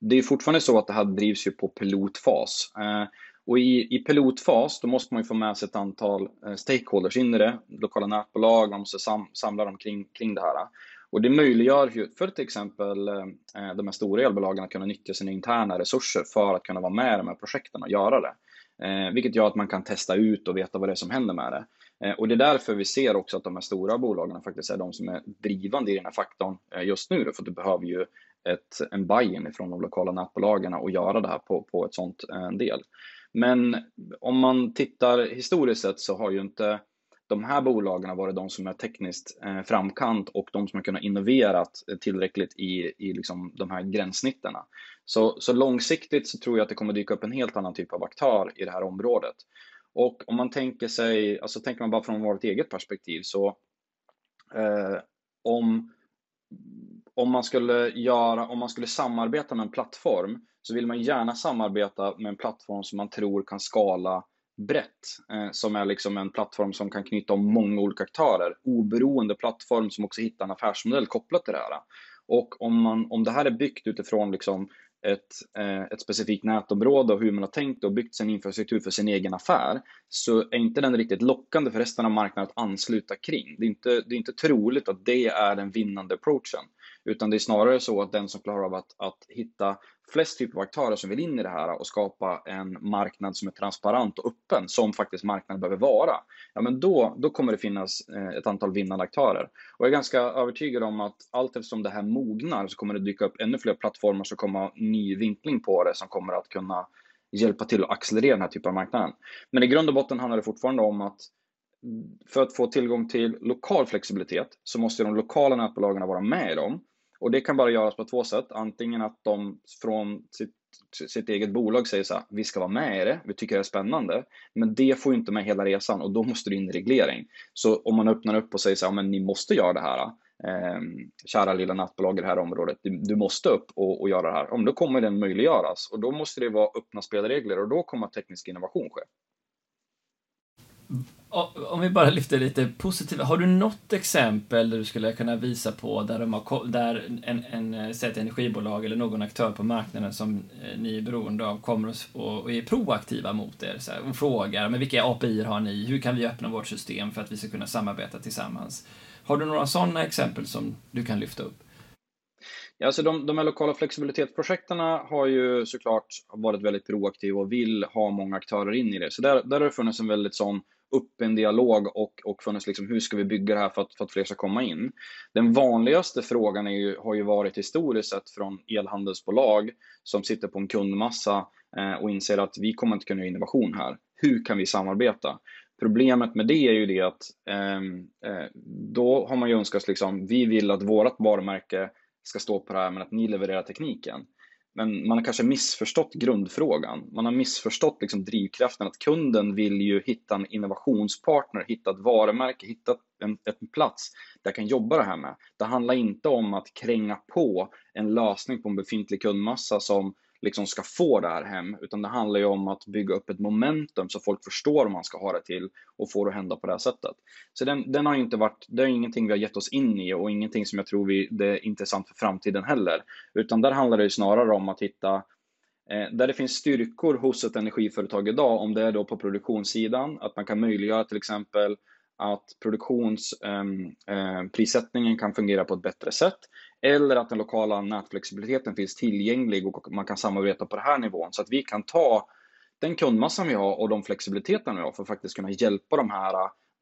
Det är fortfarande så att det här drivs ju på pilotfas. Eh, och i, i pilotfas då måste man ju få med sig ett antal eh, stakeholders in i det, lokala nätbolag, man måste sam, samla dem kring, kring det här. Och det möjliggör ju för till exempel eh, eh, de här stora elbolagen att kunna nyttja sina interna resurser för att kunna vara med i de här projekten och göra det. Eh, vilket gör att man kan testa ut och veta vad det är som händer med det. Eh, och det är därför vi ser också att de här stora bolagen faktiskt är de som är drivande i den här faktorn eh, just nu. För du behöver ju ett, en buy-in från de lokala nätbolagen och göra det här på, på ett sånt eh, del. Men om man tittar historiskt sett så har ju inte de här bolagen har varit de som är tekniskt eh, framkant och de som har kunnat innovera eh, tillräckligt i, i liksom de här gränssnitten. Så, så långsiktigt så tror jag att det kommer dyka upp en helt annan typ av aktör i det här området. Och om man tänker sig, alltså tänker man bara från vårt eget perspektiv så eh, om, om, man skulle göra, om man skulle samarbeta med en plattform så vill man gärna samarbeta med en plattform som man tror kan skala brett, eh, som är liksom en plattform som kan knyta om många olika aktörer. Oberoende plattform som också hittar en affärsmodell kopplat till det här. Och om, man, om det här är byggt utifrån liksom ett, eh, ett specifikt nätområde och hur man har tänkt och byggt sin infrastruktur för sin egen affär, så är inte den riktigt lockande för resten av marknaden att ansluta kring. Det är inte, det är inte troligt att det är den vinnande approachen utan det är snarare så att den som klarar av att, att hitta flest typer av aktörer som vill in i det här och skapa en marknad som är transparent och öppen, som faktiskt marknaden behöver vara, ja men då, då kommer det finnas eh, ett antal vinnande aktörer. Och jag är ganska övertygad om att allt eftersom det här mognar så kommer det dyka upp ännu fler plattformar som kommer ha ny vinkling på det som kommer att kunna hjälpa till att accelerera den här typen av marknaden. Men i grund och botten handlar det fortfarande om att för att få tillgång till lokal flexibilitet så måste de lokala nätbolagen vara med i dem. Och det kan bara göras på två sätt. Antingen att de från sitt, sitt eget bolag säger så här, vi ska vara med i det, vi tycker det är spännande. Men det får ju inte med hela resan och då måste det in i reglering. Så om man öppnar upp och säger så här, men ni måste göra det här. Eh, kära lilla nattbolag i det här området, du, du måste upp och, och, göra det här. Om då kommer den möjliggöras och då måste det vara öppna spelregler och då kommer teknisk innovation ske. Om vi bara lyfter lite positiva, har du något exempel där du skulle kunna visa på där, de har, där en, en, eh, ett energibolag eller någon aktör på marknaden som eh, ni är beroende av kommer och, och är proaktiva mot er så här, och frågar men vilka API har ni, hur kan vi öppna vårt system för att vi ska kunna samarbeta tillsammans? Har du några sådana exempel som du kan lyfta upp? Ja, alltså de, de här lokala flexibilitetsprojekten har ju såklart varit väldigt proaktiva och vill ha många aktörer in i det. Så där, där har det funnits en väldigt sån öppen dialog och, och funnits liksom, hur ska vi bygga det här för att, för att fler ska komma in? Den vanligaste frågan är ju, har ju varit historiskt sett från elhandelsbolag som sitter på en kundmassa eh, och inser att vi kommer inte kunna göra innovation här. Hur kan vi samarbeta? Problemet med det är ju det att ehm, eh, då har man ju önskat liksom, vi vill att vårt varumärke ska stå på det här men att ni levererar tekniken. Men man har kanske missförstått grundfrågan. Man har missförstått liksom drivkraften att kunden vill ju hitta en innovationspartner, hitta ett varumärke, hitta en, en plats där jag kan jobba det här med. Det handlar inte om att kränga på en lösning på en befintlig kundmassa som liksom ska få det här hem, utan det handlar ju om att bygga upp ett momentum så folk förstår vad man ska ha det till och få det att hända på det här sättet. Så den, den har inte varit, det är ingenting vi har gett oss in i och ingenting som jag tror vi, det är intressant för framtiden heller, utan där handlar det snarare om att hitta eh, där det finns styrkor hos ett energiföretag idag, om det är då på produktionssidan, att man kan möjliggöra till exempel att produktionsprissättningen ehm, eh, kan fungera på ett bättre sätt eller att den lokala nätflexibiliteten finns tillgänglig och man kan samarbeta på den här nivån så att vi kan ta den kundmassan vi har och de flexibiliteten vi har för att faktiskt kunna hjälpa de här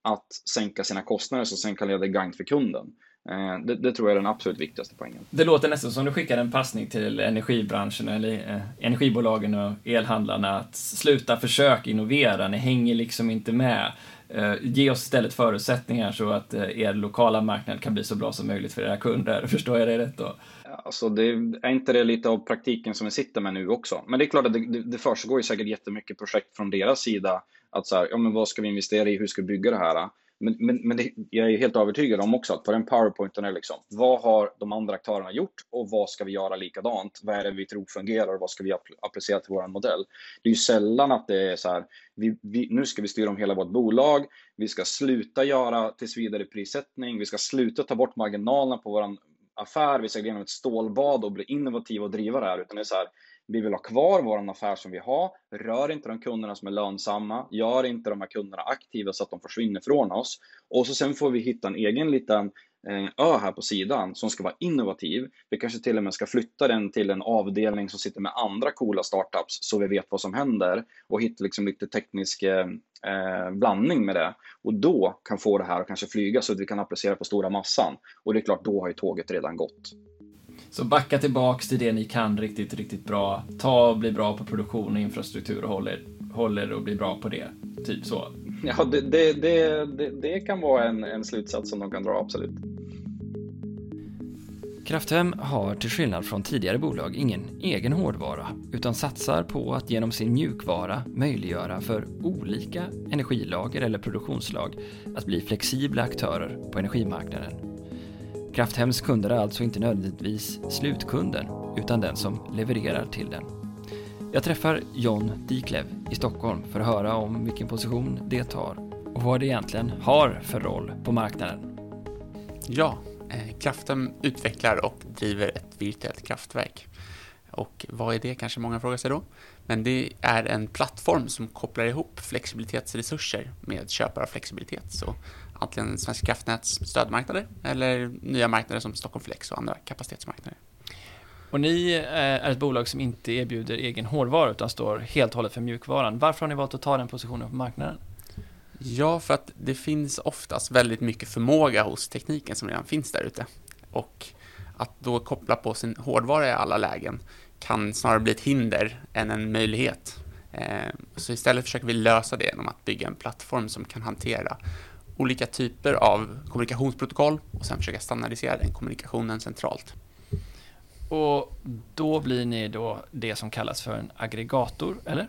att sänka sina kostnader som sen kan leda till gagn för kunden. Eh, det, det, tror jag är den absolut viktigaste poängen. Det låter nästan som du skickar en passning till energibranschen eller eh, energibolagen och elhandlarna att sluta försök innovera, ni hänger liksom inte med. Eh, ge oss istället förutsättningar så att er lokala marknad kan bli så bra som möjligt för era kunder. Förstår jag det rätt då? Alltså det, är inte det lite av praktiken som vi sitter med nu också? Men det är klart att det, det, det försiggår ju säkert jättemycket projekt från deras sida. Att så här, ja men vad ska vi investera i? Hur ska vi bygga det här? Men, men, men det, jag är helt övertygad om också att på den powerpointen är liksom, vad har de andra aktörerna gjort och vad ska vi göra likadant? Vad är det vi tror fungerar och vad ska vi applicera till vår modell? Det är ju sällan att det är så här, vi, vi, nu ska vi styra om hela vårt bolag, vi ska sluta göra tills vidare prissättning, vi ska sluta ta bort marginalerna på vår affär, vi ska gå igenom ett stålbad och bli innovativa och driva det här, utan det är så här, vi vill ha kvar vår affär som vi har. Rör inte de kunderna som är lönsamma. Gör inte de här kunderna aktiva så att de försvinner från oss. Och så sen får vi hitta en egen liten eh, ö här på sidan som ska vara innovativ. Vi kanske till och med ska flytta den till en avdelning som sitter med andra coola startups så vi vet vad som händer och hitta liksom lite teknisk eh, eh blandning med det. Och då kan få det här att kanske flyga så att vi kan applicera på stora massan. Och det är klart, då har ju tåget redan gått. Så backa tillbaks till det ni kan riktigt, riktigt bra. Ta och bli bra på produktion och infrastruktur och håller, håller och bli bra på det. Typ så. Ja, det, det, det, det, kan vara en, en slutsats som de kan dra, absolut. Krafthem har till skillnad från tidigare bolag ingen egen hårdvara utan satsar på att genom sin mjukvara möjliggöra för olika energilager eller produktionslag att bli flexibla aktörer på energimarknaden Krafthems kunder är alltså inte nödvändigtvis slutkunden, utan den som levererar till den. Jag träffar John Diklev i Stockholm för att höra om vilken position det tar och vad det egentligen har för roll på marknaden. Ja, eh, Krafthem utvecklar och driver ett virtuellt kraftverk. Och vad är det kanske många frågar sig då? Men det är en plattform som kopplar ihop flexibilitetsresurser med köpare av flexibilitet. Så antingen Svenska kraftnäts stödmarknader eller nya marknader som Stockholm Flex och andra kapacitetsmarknader. Och ni eh, är ett bolag som inte erbjuder egen hårdvara utan står helt och hållet för mjukvaran. Varför har ni valt att ta den positionen på marknaden? Ja, för att det finns oftast väldigt mycket förmåga hos tekniken som redan finns där ute. Och att då koppla på sin hårdvara i alla lägen kan snarare bli ett hinder än en möjlighet. Eh, så istället försöker vi lösa det genom att bygga en plattform som kan hantera olika typer av kommunikationsprotokoll och sen försöka standardisera den kommunikationen centralt. Och då blir ni då det som kallas för en aggregator, eller?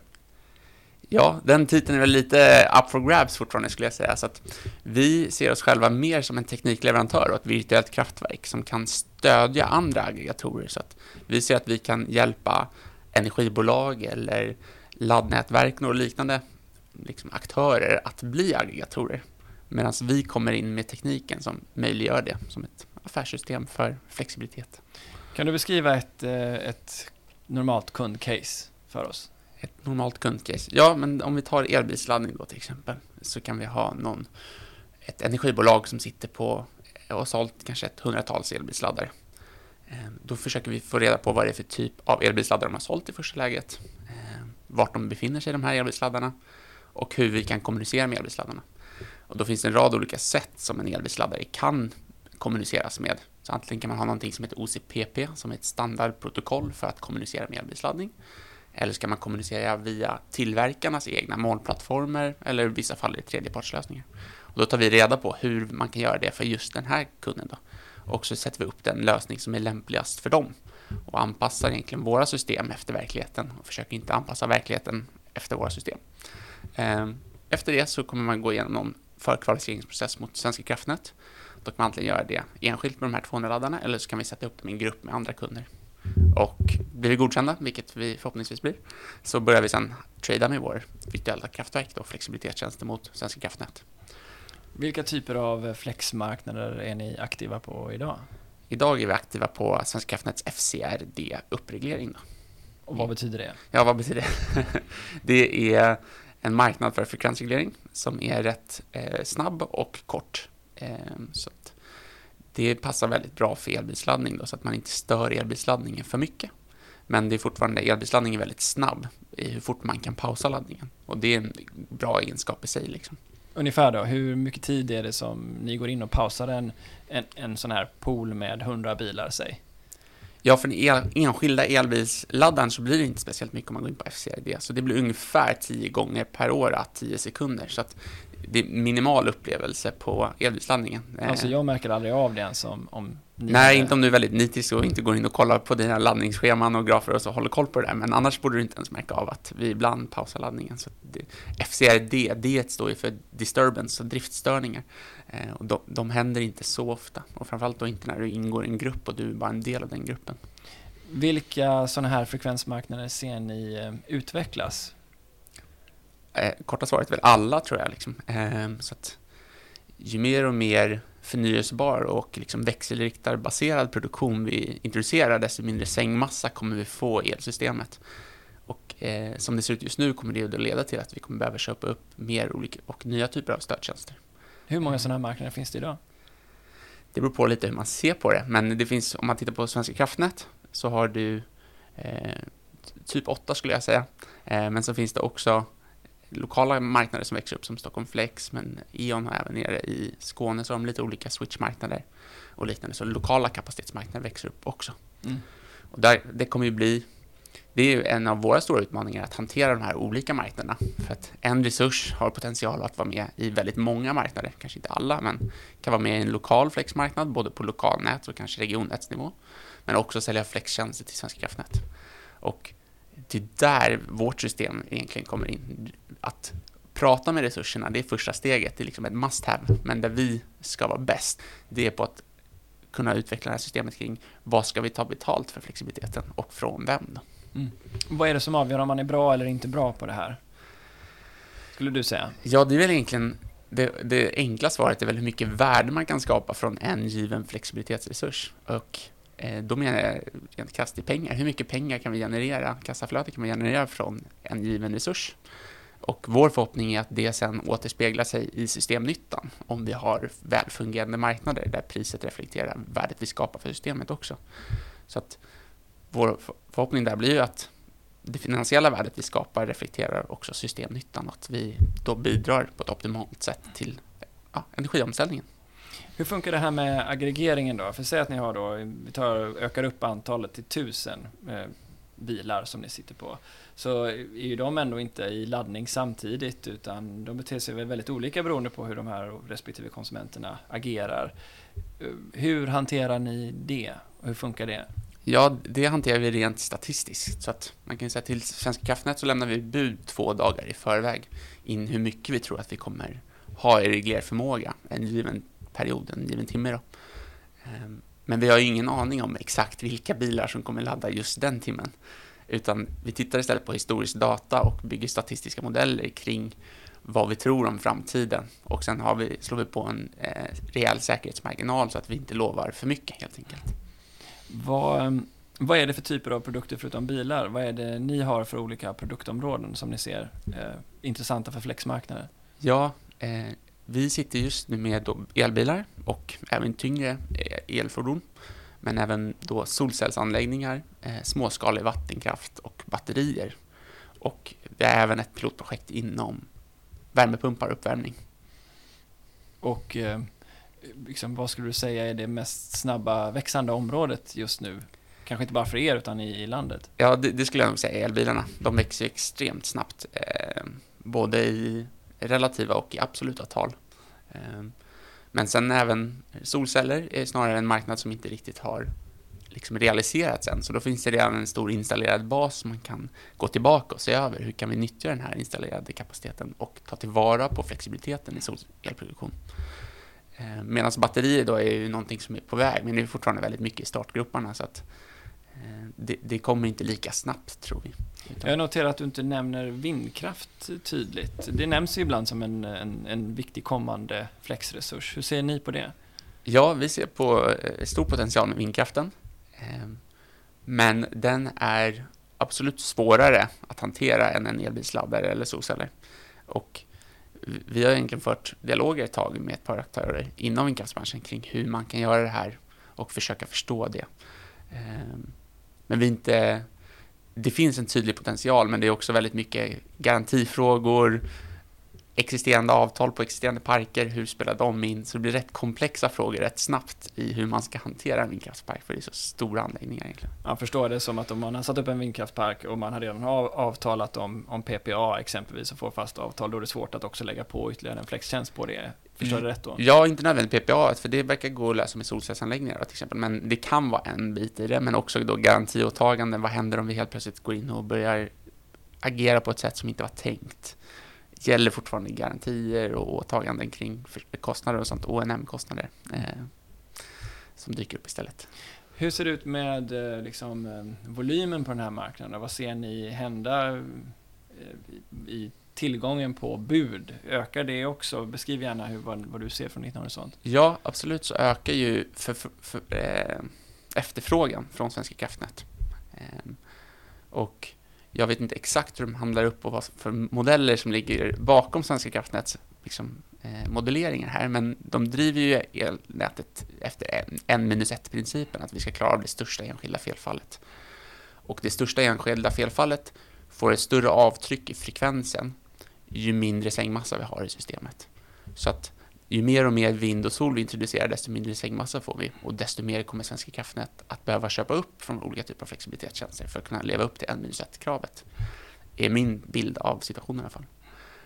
Ja, den titeln är väl lite up for grabs fortfarande skulle jag säga. Så att vi ser oss själva mer som en teknikleverantör och ett virtuellt kraftverk som kan stödja andra aggregatorer. Så att vi ser att vi kan hjälpa energibolag eller laddnätverk och liknande liksom aktörer att bli aggregatorer. Medan vi kommer in med tekniken som möjliggör det som ett affärssystem för flexibilitet. Kan du beskriva ett, eh, ett normalt kundcase för oss? Ett normalt kundcase? Ja, men om vi tar elbilsladdning då till exempel, så kan vi ha någon, ett energibolag som sitter på och sålt kanske ett hundratals elbilsladdare. Ehm, då försöker vi få reda på vad det är för typ av elbilsladdare de har sålt i första läget, ehm, vart de befinner sig, de här elbilsladdarna, och hur vi kan kommunicera med elbilsladdarna. Och då finns det en rad olika sätt som en elbilsladdare kan kommuniceras med. Så antingen kan man ha någonting som heter OCPP, som är ett standardprotokoll för att kommunicera med elbilsladdning. Eller ska man kommunicera via tillverkarnas egna molnplattformar eller i vissa fall i tredjepartslösningar. Och då tar vi reda på hur man kan göra det för just den här kunden. Då. Och så sätter vi upp den lösning som är lämpligast för dem och anpassar egentligen våra system efter verkligheten och försöker inte anpassa verkligheten efter våra system. Ehm, efter det så kommer man gå igenom förkvalificeringsprocess mot Svenska kraftnät. Då kan man antingen göra det enskilt med de här 200 laddarna eller så kan vi sätta upp dem i en grupp med andra kunder. Och blir vi godkända, vilket vi förhoppningsvis blir, så börjar vi sedan trada med vår virtuella kraftverk, då, flexibilitetstjänster mot Svenska kraftnät. Vilka typer av flexmarknader är ni aktiva på idag? Idag är vi aktiva på Svenska kraftnäts FCRD-uppreglering. Och vad betyder det? Ja, vad betyder det? det är en marknad för frekvensreglering som är rätt eh, snabb och kort. Eh, så att det passar väldigt bra för elbilsladdning då, så att man inte stör elbilsladdningen för mycket. Men det är fortfarande, elbilsladdning är väldigt snabb i hur fort man kan pausa laddningen. Och det är en bra egenskap i sig. Liksom. Ungefär då, hur mycket tid är det som ni går in och pausar en, en, en sån här pool med 100 bilar, säg? Ja, för den el, enskilda elbilsladdaren så blir det inte speciellt mycket om man går in på FCRD. Så det blir ungefär 10 gånger per år, 10 sekunder. Så att det är minimal upplevelse på elbilsladdningen. Alltså jag märker aldrig av det ens om, om Nej, inte om du är väldigt nitisk och inte går in och kollar på dina laddningsscheman och grafer och så håller koll på det där. Men annars borde du inte ens märka av att vi ibland pausar laddningen. Så det, FCRD, det står ju för disturbance och driftstörningar. Eh, och de, de händer inte så ofta. Och framförallt då inte när du ingår i en grupp och du är bara en del av den gruppen. Vilka sådana här frekvensmarknader ser ni eh, utvecklas? Eh, korta svaret är väl alla tror jag. Liksom. Eh, så att ju mer och mer förnyelsebar och liksom växelriktarbaserad produktion vi introducerar, desto mindre sängmassa kommer vi få i elsystemet. Och eh, som det ser ut just nu kommer det att leda till att vi kommer behöva köpa upp mer olika och nya typer av stödtjänster. Hur många sådana här marknader finns det idag? Det beror på lite hur man ser på det, men det finns, om man tittar på Svenska kraftnät, så har du eh, typ åtta skulle jag säga. Eh, men så finns det också lokala marknader som växer upp som Stockholm Flex, men E.ON har även nere i Skåne så har de lite olika switchmarknader och liknande. Så lokala kapacitetsmarknader växer upp också. Mm. Och där, det kommer ju bli, det är ju en av våra stora utmaningar att hantera de här olika marknaderna. För att en resurs har potential att vara med i väldigt många marknader, kanske inte alla, men kan vara med i en lokal flexmarknad, både på lokalnät och kanske regionnätsnivå. Men också sälja flextjänster till Svenska kraftnät. Och det är där vårt system egentligen kommer in. Att prata med resurserna, det är första steget, det är liksom ett must have. Men där vi ska vara bäst, det är på att kunna utveckla det här systemet kring vad ska vi ta betalt för flexibiliteten och från vem. Mm. Vad är det som avgör om man är bra eller inte bra på det här? Skulle du säga? Ja, det är väl egentligen det, det enkla svaret är väl hur mycket värde man kan skapa från en given flexibilitetsresurs. Och Eh, då menar jag rent krasst i pengar. Hur mycket pengar kan vi generera, kassaflöde kan man generera från en given resurs? Och vår förhoppning är att det sen återspeglar sig i systemnyttan om vi har välfungerande marknader där priset reflekterar värdet vi skapar för systemet också. Så att vår förhoppning där blir ju att det finansiella värdet vi skapar reflekterar också systemnyttan och att vi då bidrar på ett optimalt sätt till ja, energiomställningen. Hur funkar det här med aggregeringen då? För säg att ni har då, vi tar, ökar upp antalet till tusen eh, bilar som ni sitter på. Så är ju de ändå inte i laddning samtidigt utan de beter sig väldigt olika beroende på hur de här respektive konsumenterna agerar. Eh, hur hanterar ni det? Hur funkar det? Ja, det hanterar vi rent statistiskt. Så att man kan säga till Svenska kraftnät så lämnar vi bud två dagar i förväg in hur mycket vi tror att vi kommer ha i reglerförmåga en given period, en given timme. Då. Ehm, men vi har ju ingen aning om exakt vilka bilar som kommer ladda just den timmen. Utan vi tittar istället på historisk data och bygger statistiska modeller kring vad vi tror om framtiden. Och sen har vi, slår vi på en eh, rejäl säkerhetsmarginal så att vi inte lovar för mycket helt enkelt. Vad, ehm, vad är det för typer av produkter förutom bilar? Vad är det ni har för olika produktområden som ni ser eh, intressanta för flexmarknaden? Ja, eh, vi sitter just nu med elbilar och även tyngre eh, elfordon. Men även då solcellsanläggningar, eh, småskalig vattenkraft och batterier. Och vi har även ett pilotprojekt inom värmepumpar och uppvärmning. Och eh, liksom, vad skulle du säga är det mest snabba växande området just nu? Kanske inte bara för er utan i, i landet? Ja, det, det, skulle jag nog säga. Elbilarna, de växer extremt snabbt. Eh, både i relativa och i absoluta tal. Eh, men sen även solceller är snarare en marknad som inte riktigt har liksom realiserats än. Så då finns det redan en stor installerad bas som man kan gå tillbaka och se över. Hur kan vi nyttja den här installerade kapaciteten och ta tillvara på flexibiliteten i solelproduktion. Eh, Medan batterier då är ju någonting som är på väg, men det är fortfarande väldigt mycket i startgrupperna. Så att eh, det, det kommer inte lika snabbt, tror vi. Jag noterar att du inte nämner vindkraft tydligt. Det nämns ju ibland som en, en, en viktig kommande flexresurs. Hur ser ni på det? Ja, vi ser på eh, stor potential med vindkraften. Men den är absolut svårare att hantera än en elbilsladdare eller solceller. Och vi har egentligen fört dialoger ett tag med ett par aktörer inom vindkraftsbranschen kring hur man kan göra det här och försöka förstå det. Ehm, men vi inte... Det finns en tydlig potential, men det är också väldigt mycket garantifrågor, existerande avtal på existerande parker, hur spelar de in? Så det blir rätt komplexa frågor rätt snabbt i hur man ska hantera en vindkraftspark, för det är så stora anläggningar egentligen. Jag förstår det som att om man har satt upp en vindkraftspark och man har redan avtalat om, om PPA exempelvis och får fast avtal, då är det svårt att också lägga på ytterligare en flextjänst på det. Förstår du rätt då? Ja, inte nödvändigt PPA, för det verkar gå att lösa med solcellsanläggningar till exempel, men det kan vara en bit i det, men också då garantiåtaganden. Vad händer om vi helt plötsligt går in och börjar agera på ett sätt som inte var tänkt? Gäller fortfarande garantier och åtaganden kring kostnader och sånt, ONM-kostnader, eh, som dyker upp istället. Hur ser det ut med eh, liksom, eh, volymen på den här marknaden? Vad ser ni hända eh, i tillgången på bud? Ökar det också? Beskriv gärna hur, vad, vad du ser från din horisont. Ja, absolut så ökar ju för, för, för, eh, efterfrågan från Svenska kraftnät. Eh, och jag vet inte exakt hur de handlar upp och vad för modeller som ligger bakom Svenska kraftnäts liksom, eh, modelleringar här, men de driver ju elnätet efter en, minus ett-principen, att vi ska klara av det största enskilda felfallet. Och det största enskilda felfallet får ett större avtryck i frekvensen ju mindre sängmassa vi har i systemet. Så att ju mer och mer vind och sol vi introducerar, desto mindre sängmassa får vi och desto mer kommer Svenska kraftnät att behöva köpa upp från olika typer av flexibilitetstjänster för att kunna leva upp till en minus ett-kravet. är min bild av situationen i alla fall.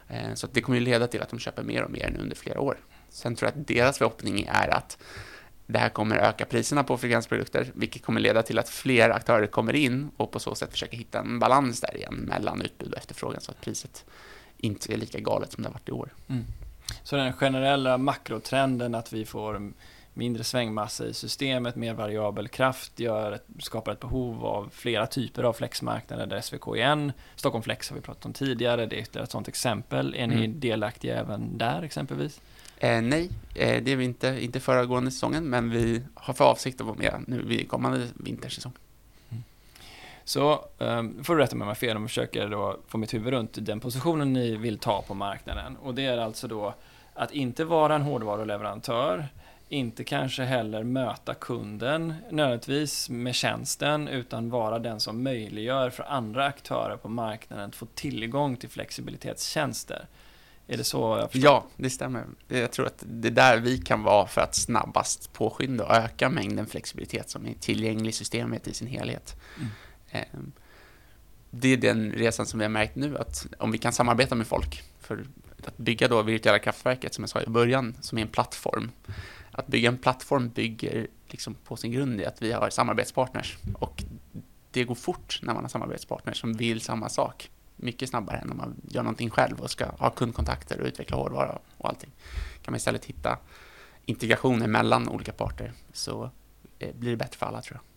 Eh, så det kommer ju leda till att de köper mer och mer nu under flera år. Sen tror jag att deras förhoppning är att det här kommer öka priserna på frekvensprodukter, vilket kommer leda till att fler aktörer kommer in och på så sätt försöka hitta en balans där igen mellan utbud och efterfrågan så att priset inte är lika galet som det har varit i år. Mm. Så den generella makrotrenden att vi får mindre svängmassa i systemet, mer variabel kraft gör, skapar ett behov av flera typer av flexmarknader där SVK är en. Stockholm Flex har vi pratat om tidigare, det är ytterligare ett sådant exempel. Är ni mm. delaktiga även där exempelvis? Eh, nej, eh, det är vi inte, inte föregående säsongen, men vi har för avsikt att vara med nu vid kommande vintersäsong. Så um, får du rätta mig om jag har fel om jag försöker då få mitt huvud runt den positionen ni vill ta på marknaden. Och det är alltså då att inte vara en hårdvaruleverantör, inte kanske heller möta kunden nödvändigtvis med tjänsten, utan vara den som möjliggör för andra aktörer på marknaden att få tillgång till flexibilitetstjänster. Är det så jag förstår? Ja, det stämmer. Jag tror att det är där vi kan vara för att snabbast påskynda och öka mängden flexibilitet som är tillgänglig i systemet i sin helhet. Mm. Ehm, det är den resan som vi har märkt nu, att om vi kan samarbeta med folk, för att bygga då virtuella kraftverket, som jag sa i början, som är en plattform. Att bygga en plattform bygger liksom på sin grund i att vi har samarbetspartners och det går fort när man har samarbetspartners som vill samma sak mycket snabbare än om man gör någonting själv och ska ha kundkontakter och utveckla hårdvara och allting. Kan man istället hitta integrationer mellan olika parter så eh, blir det bättre för alla tror jag.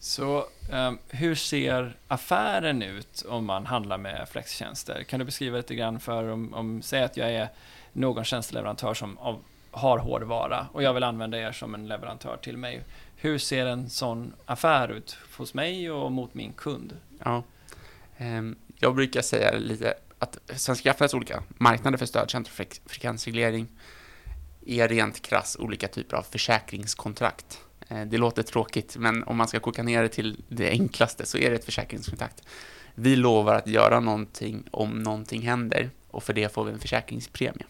Så um, hur ser affären ut om man handlar med flextjänster? Kan du beskriva lite grann för om, om säg att jag är någon tjänsteleverantör som av, har hårdvara och jag vill använda er som en leverantör till mig. Hur ser en sån affär ut hos mig och mot min kund? Ja. um, jag brukar säga lite att Svenska kraftnäts olika marknader för stödtjänster och frekvensreglering är rent krass olika typer av försäkringskontrakt. Eh, det låter tråkigt, men om man ska koka ner det till det enklaste så är det ett försäkringskontrakt. Vi lovar att göra någonting om någonting händer och för det får vi en försäkringspremie.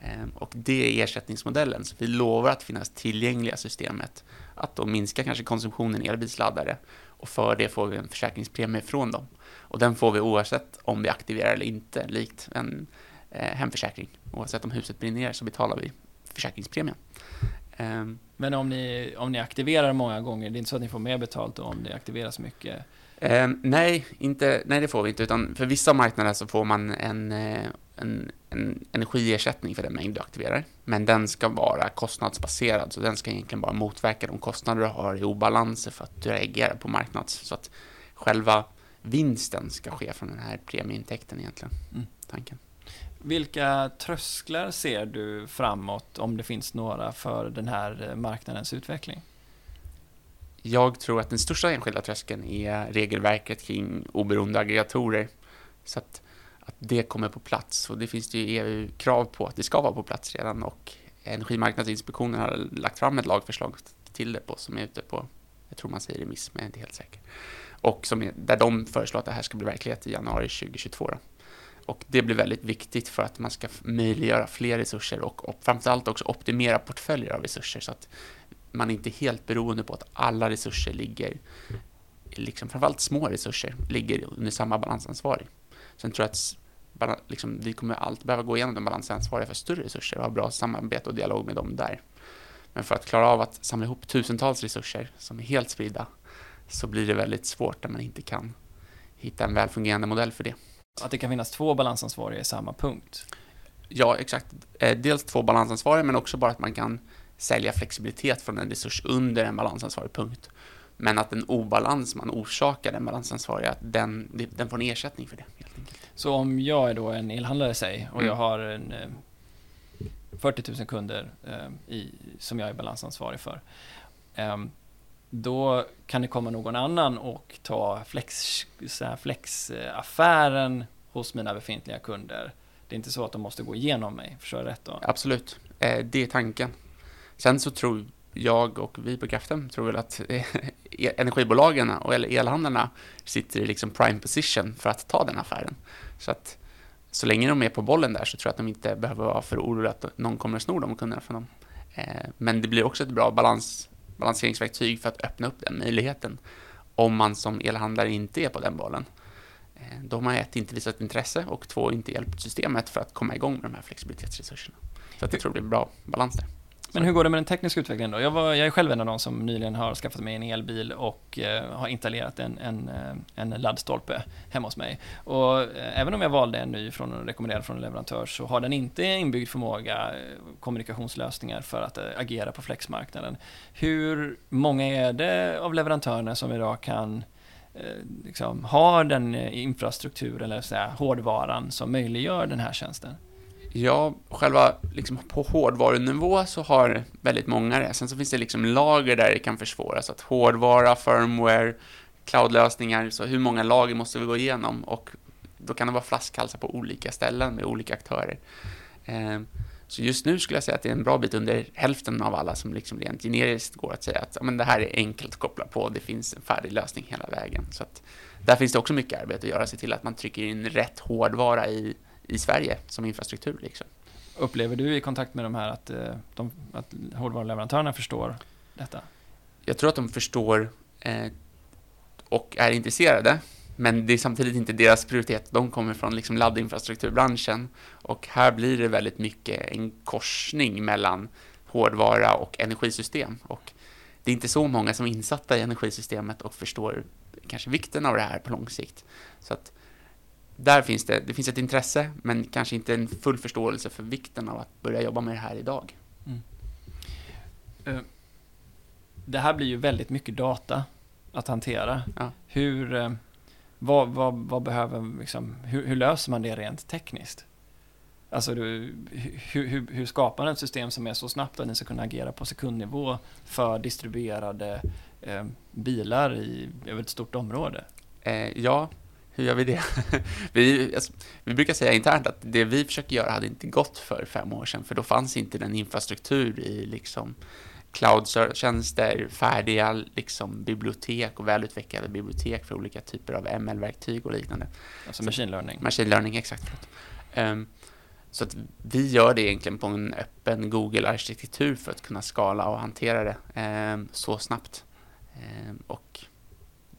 Eh, och det är ersättningsmodellen, så vi lovar att finnas tillgängliga systemet, att då minska kanske konsumtionen i elbilsladdare och för det får vi en försäkringspremie från dem. Och den får vi oavsett om vi aktiverar eller inte, likt en eh, hemförsäkring. Oavsett om huset brinner ner så betalar vi försäkringspremien. Um, Men om ni, om ni aktiverar många gånger, det är inte så att ni får mer betalt om det aktiveras mycket? Um, nej, inte, nej, det får vi inte, utan för vissa marknader så får man en, eh, en, en energiersättning för den mängd du aktiverar. Men den ska vara kostnadsbaserad, så den ska egentligen bara motverka de kostnader du har i obalanser för att du reagerar på marknads. Så att själva vinsten ska ske från den här premieintäkten egentligen. Mm. Tanken. Vilka trösklar ser du framåt, om det finns några, för den här eh, marknadens utveckling? Jag tror att den största enskilda tröskeln är regelverket kring oberoende aggregatorer. Så att, att det kommer på plats. Och det finns det ju EU-krav på att det ska vara på plats redan. Och Energimarknadsinspektionen har lagt fram ett lagförslag till det på, som är ute på, jag tror man säger remiss, men jag är inte helt säker och som är, där de föreslår att det här ska bli verklighet i januari 2022. Då. Och det blir väldigt viktigt för att man ska möjliggöra fler resurser och, och framförallt också optimera portföljer av resurser så att man inte är helt beroende på att alla resurser ligger, liksom framförallt små resurser, ligger under samma balansansvarig. Sen tror jag att liksom, vi kommer allt behöva gå igenom den balansansvariga för större resurser och ha bra samarbete och dialog med dem där. Men för att klara av att samla ihop tusentals resurser som är helt spridda så blir det väldigt svårt när man inte kan hitta en välfungerande modell för det. Att det kan finnas två balansansvariga i samma punkt? Ja, exakt. Eh, dels två balansansvariga, men också bara att man kan sälja flexibilitet från en resurs under en balansansvarig punkt. Men att en obalans man orsakar den balansansvariga, den, den får en ersättning för det. Så om jag är då en elhandlare, säg, och mm. jag har en, 40 eh, 000 kunder eh, i, som jag är balansansvarig för. Um, då kan det komma någon annan och ta flex, flexaffären hos mina befintliga kunder. Det är inte så att de måste gå igenom mig, förstår jag rätt då? Absolut, eh, det är tanken. Sen så tror jag och vi på Kraften tror väl att eh, e-, energibolagen och elhandlarna sitter i liksom prime position för att ta den affären. Så att så länge de är på bollen där så tror jag att de inte behöver vara för oroliga att någon kommer att sno de kunderna från dem. Eh, men det blir också ett bra balans balanseringsverktyg för att öppna upp den möjligheten. Om man som elhandlare inte är på den bollen. Eh, då har man ett, inte visat intresse och två, inte hjälpt systemet för att komma igång med de här flexibilitetsresurserna. Så att jag tror det blir bra balans där. Men hur går det med den tekniska utvecklingen då? Jag, var, jag är själv en av de som nyligen har skaffat mig en elbil och eh, har installerat en, en, eh, en laddstolpe hemma hos mig. Och eh, även om jag valde en ny från, rekommenderad från en leverantör så har den inte inbyggd förmåga, eh, kommunikationslösningar för att eh, agera på flexmarknaden. Hur många är det av leverantörerna som idag kan eh, liksom, ha den infrastrukturen eller säga, hårdvaran som möjliggör den här tjänsten? Ja, själva liksom på hårdvarunivå så har väldigt många det. Sen så finns det liksom lager där det kan försvåras. Att hårdvara, firmware, cloudlösningar, så hur många lager måste vi gå igenom? Och då kan det vara flaskhalsar på olika ställen med olika aktörer. Ehm, så just nu skulle jag säga att det är en bra bit under hälften av alla som liksom rent generiskt går att säga att men det här är enkelt att koppla på, det finns en färdig lösning hela vägen. Så att där finns det också mycket arbete att göra, se till att man trycker in rätt hårdvara i, i Sverige som infrastruktur. Liksom. Upplever du i kontakt med de här att, eh, de, att hårdvaruleverantörerna förstår detta? Jag tror att de förstår eh, och är intresserade, men det är samtidigt inte deras prioritet. De kommer från liksom laddinfrastrukturbranschen och här blir det väldigt mycket en korsning mellan hårdvara och energisystem. Och det är inte så många som är insatta i energisystemet och förstår kanske vikten av det här på lång sikt. Så att där finns det, det finns ett intresse, men kanske inte en full förståelse för vikten av att börja jobba med det här idag. Mm. Uh, det här blir ju väldigt mycket data att hantera. Ja. Hur, uh, vad, vad, vad, behöver, liksom, hur, hur, löser man det rent tekniskt? Alltså, du, hur, hur, hur, skapar man ett system som är så snabbt att ni ska kunna agera på sekundnivå för distribuerade eh, bilar i, över ett stort område? Eh, ja, hur gör vi det? vi, alltså, vi brukar säga internt att det vi försöker göra hade inte gått för fem år sedan, för då fanns inte den infrastruktur i liksom cloud-tjänster, färdiga liksom, bibliotek och välutvecklade bibliotek för olika typer av ML-verktyg och liknande. Alltså machine learning? Machine learning, exakt. Um, så att vi gör det egentligen på en öppen Google-arkitektur för att kunna skala och hantera det um, så snabbt. Um, och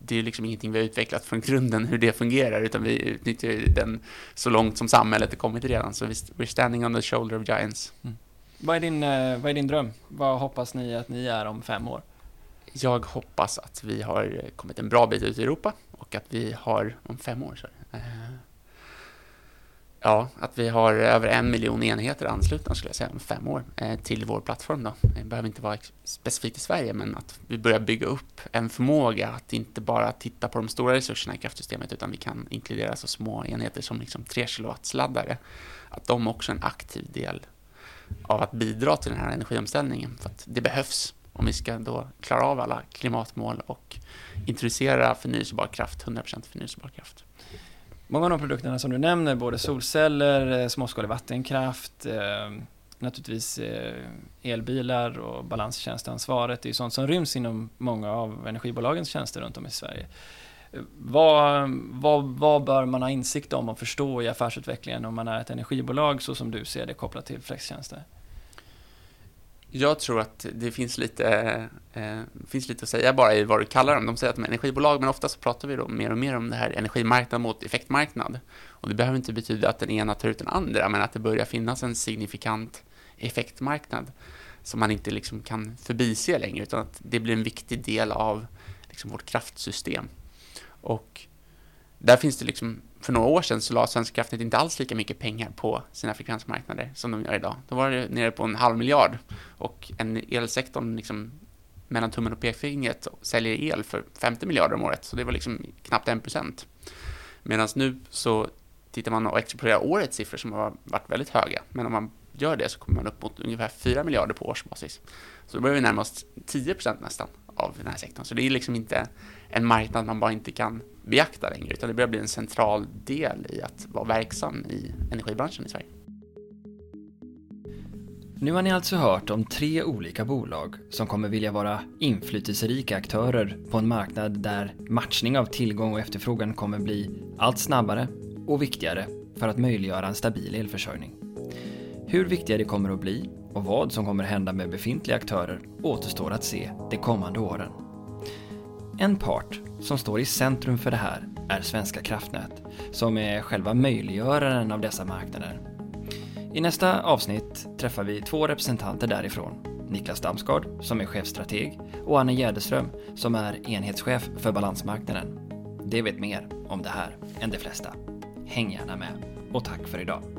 det är liksom ingenting vi har utvecklat från grunden hur det fungerar, utan vi utnyttjar den så långt som samhället har kommit redan. Så we're standing on the shoulder of giants. Mm. Vad är, din, eh, vad är din dröm? Vad hoppas ni att ni är om fem år? Jag hoppas att vi har kommit en bra bit ut i Europa och att vi har, om fem år, så, Ja, att vi har över en miljon enheter anslutna skulle jag säga om fem år eh, till vår plattform då. Det behöver inte vara specifikt i Sverige, men att vi börjar bygga upp en förmåga att inte bara titta på de stora resurserna i kraftsystemet, utan vi kan inkludera så små enheter som liksom 3 kW-laddare. Att de också är en aktiv del av att bidra till den här energiomställningen, för att det behövs om vi ska då klara av alla klimatmål och introducera förnyelsebar kraft, 100% förnyelsebar kraft. Många av de produkterna som du nämner, både solceller, eh, småskalig vattenkraft, eh, naturligtvis eh, elbilar och balanstjänstansvaret, det är sånt som ryms inom många av energibolagens tjänster runt om i Sverige. Eh, vad, vad, vad bör man ha insikt om och förstå i affärsutvecklingen om man är ett energibolag så som du ser det kopplat till flextjänster? Jag tror att det finns lite, eh, finns lite att säga bara i vad du kallar dem. De säger att de är energibolag, men ofta så pratar vi då mer och mer om det här energimarknad mot effektmarknad. Och det behöver inte betyda att den ena tar ut den andra, men att det börjar finnas en signifikant effektmarknad som man inte liksom kan förbise längre, utan att det blir en viktig del av liksom vårt kraftsystem. Och där finns det liksom för några år sedan så la Svenska kraftnät inte alls lika mycket pengar på sina frekvensmarknader som de gör idag. Då var det nere på en halv miljard och en elsektorn liksom mellan tummen och pekfingret säljer el för 50 miljarder om året, så det var liksom knappt en procent. Medan nu så tittar man och extrapolerar årets siffror som har varit väldigt höga, men om man gör det så kommer man upp mot ungefär 4 miljarder på årsbasis. Så då börjar vi närma oss 10 procent nästan av den här sektorn. Så det är liksom inte en marknad man bara inte kan beakta längre, utan det börjar bli en central del i att vara verksam i energibranschen i Sverige. Nu har ni alltså hört om tre olika bolag som kommer vilja vara inflytelserika aktörer på en marknad där matchning av tillgång och efterfrågan kommer bli allt snabbare och viktigare för att möjliggöra en stabil elförsörjning. Hur viktiga det kommer att bli och vad som kommer hända med befintliga aktörer återstår att se de kommande åren. En part som står i centrum för det här är Svenska kraftnät, som är själva möjliggöraren av dessa marknader. I nästa avsnitt träffar vi två representanter därifrån. Niklas Damsgaard, som är chefstrateg, och Anne Gärdeström, som är enhetschef för balansmarknaden. De vet mer om det här än de flesta. Häng gärna med och tack för idag.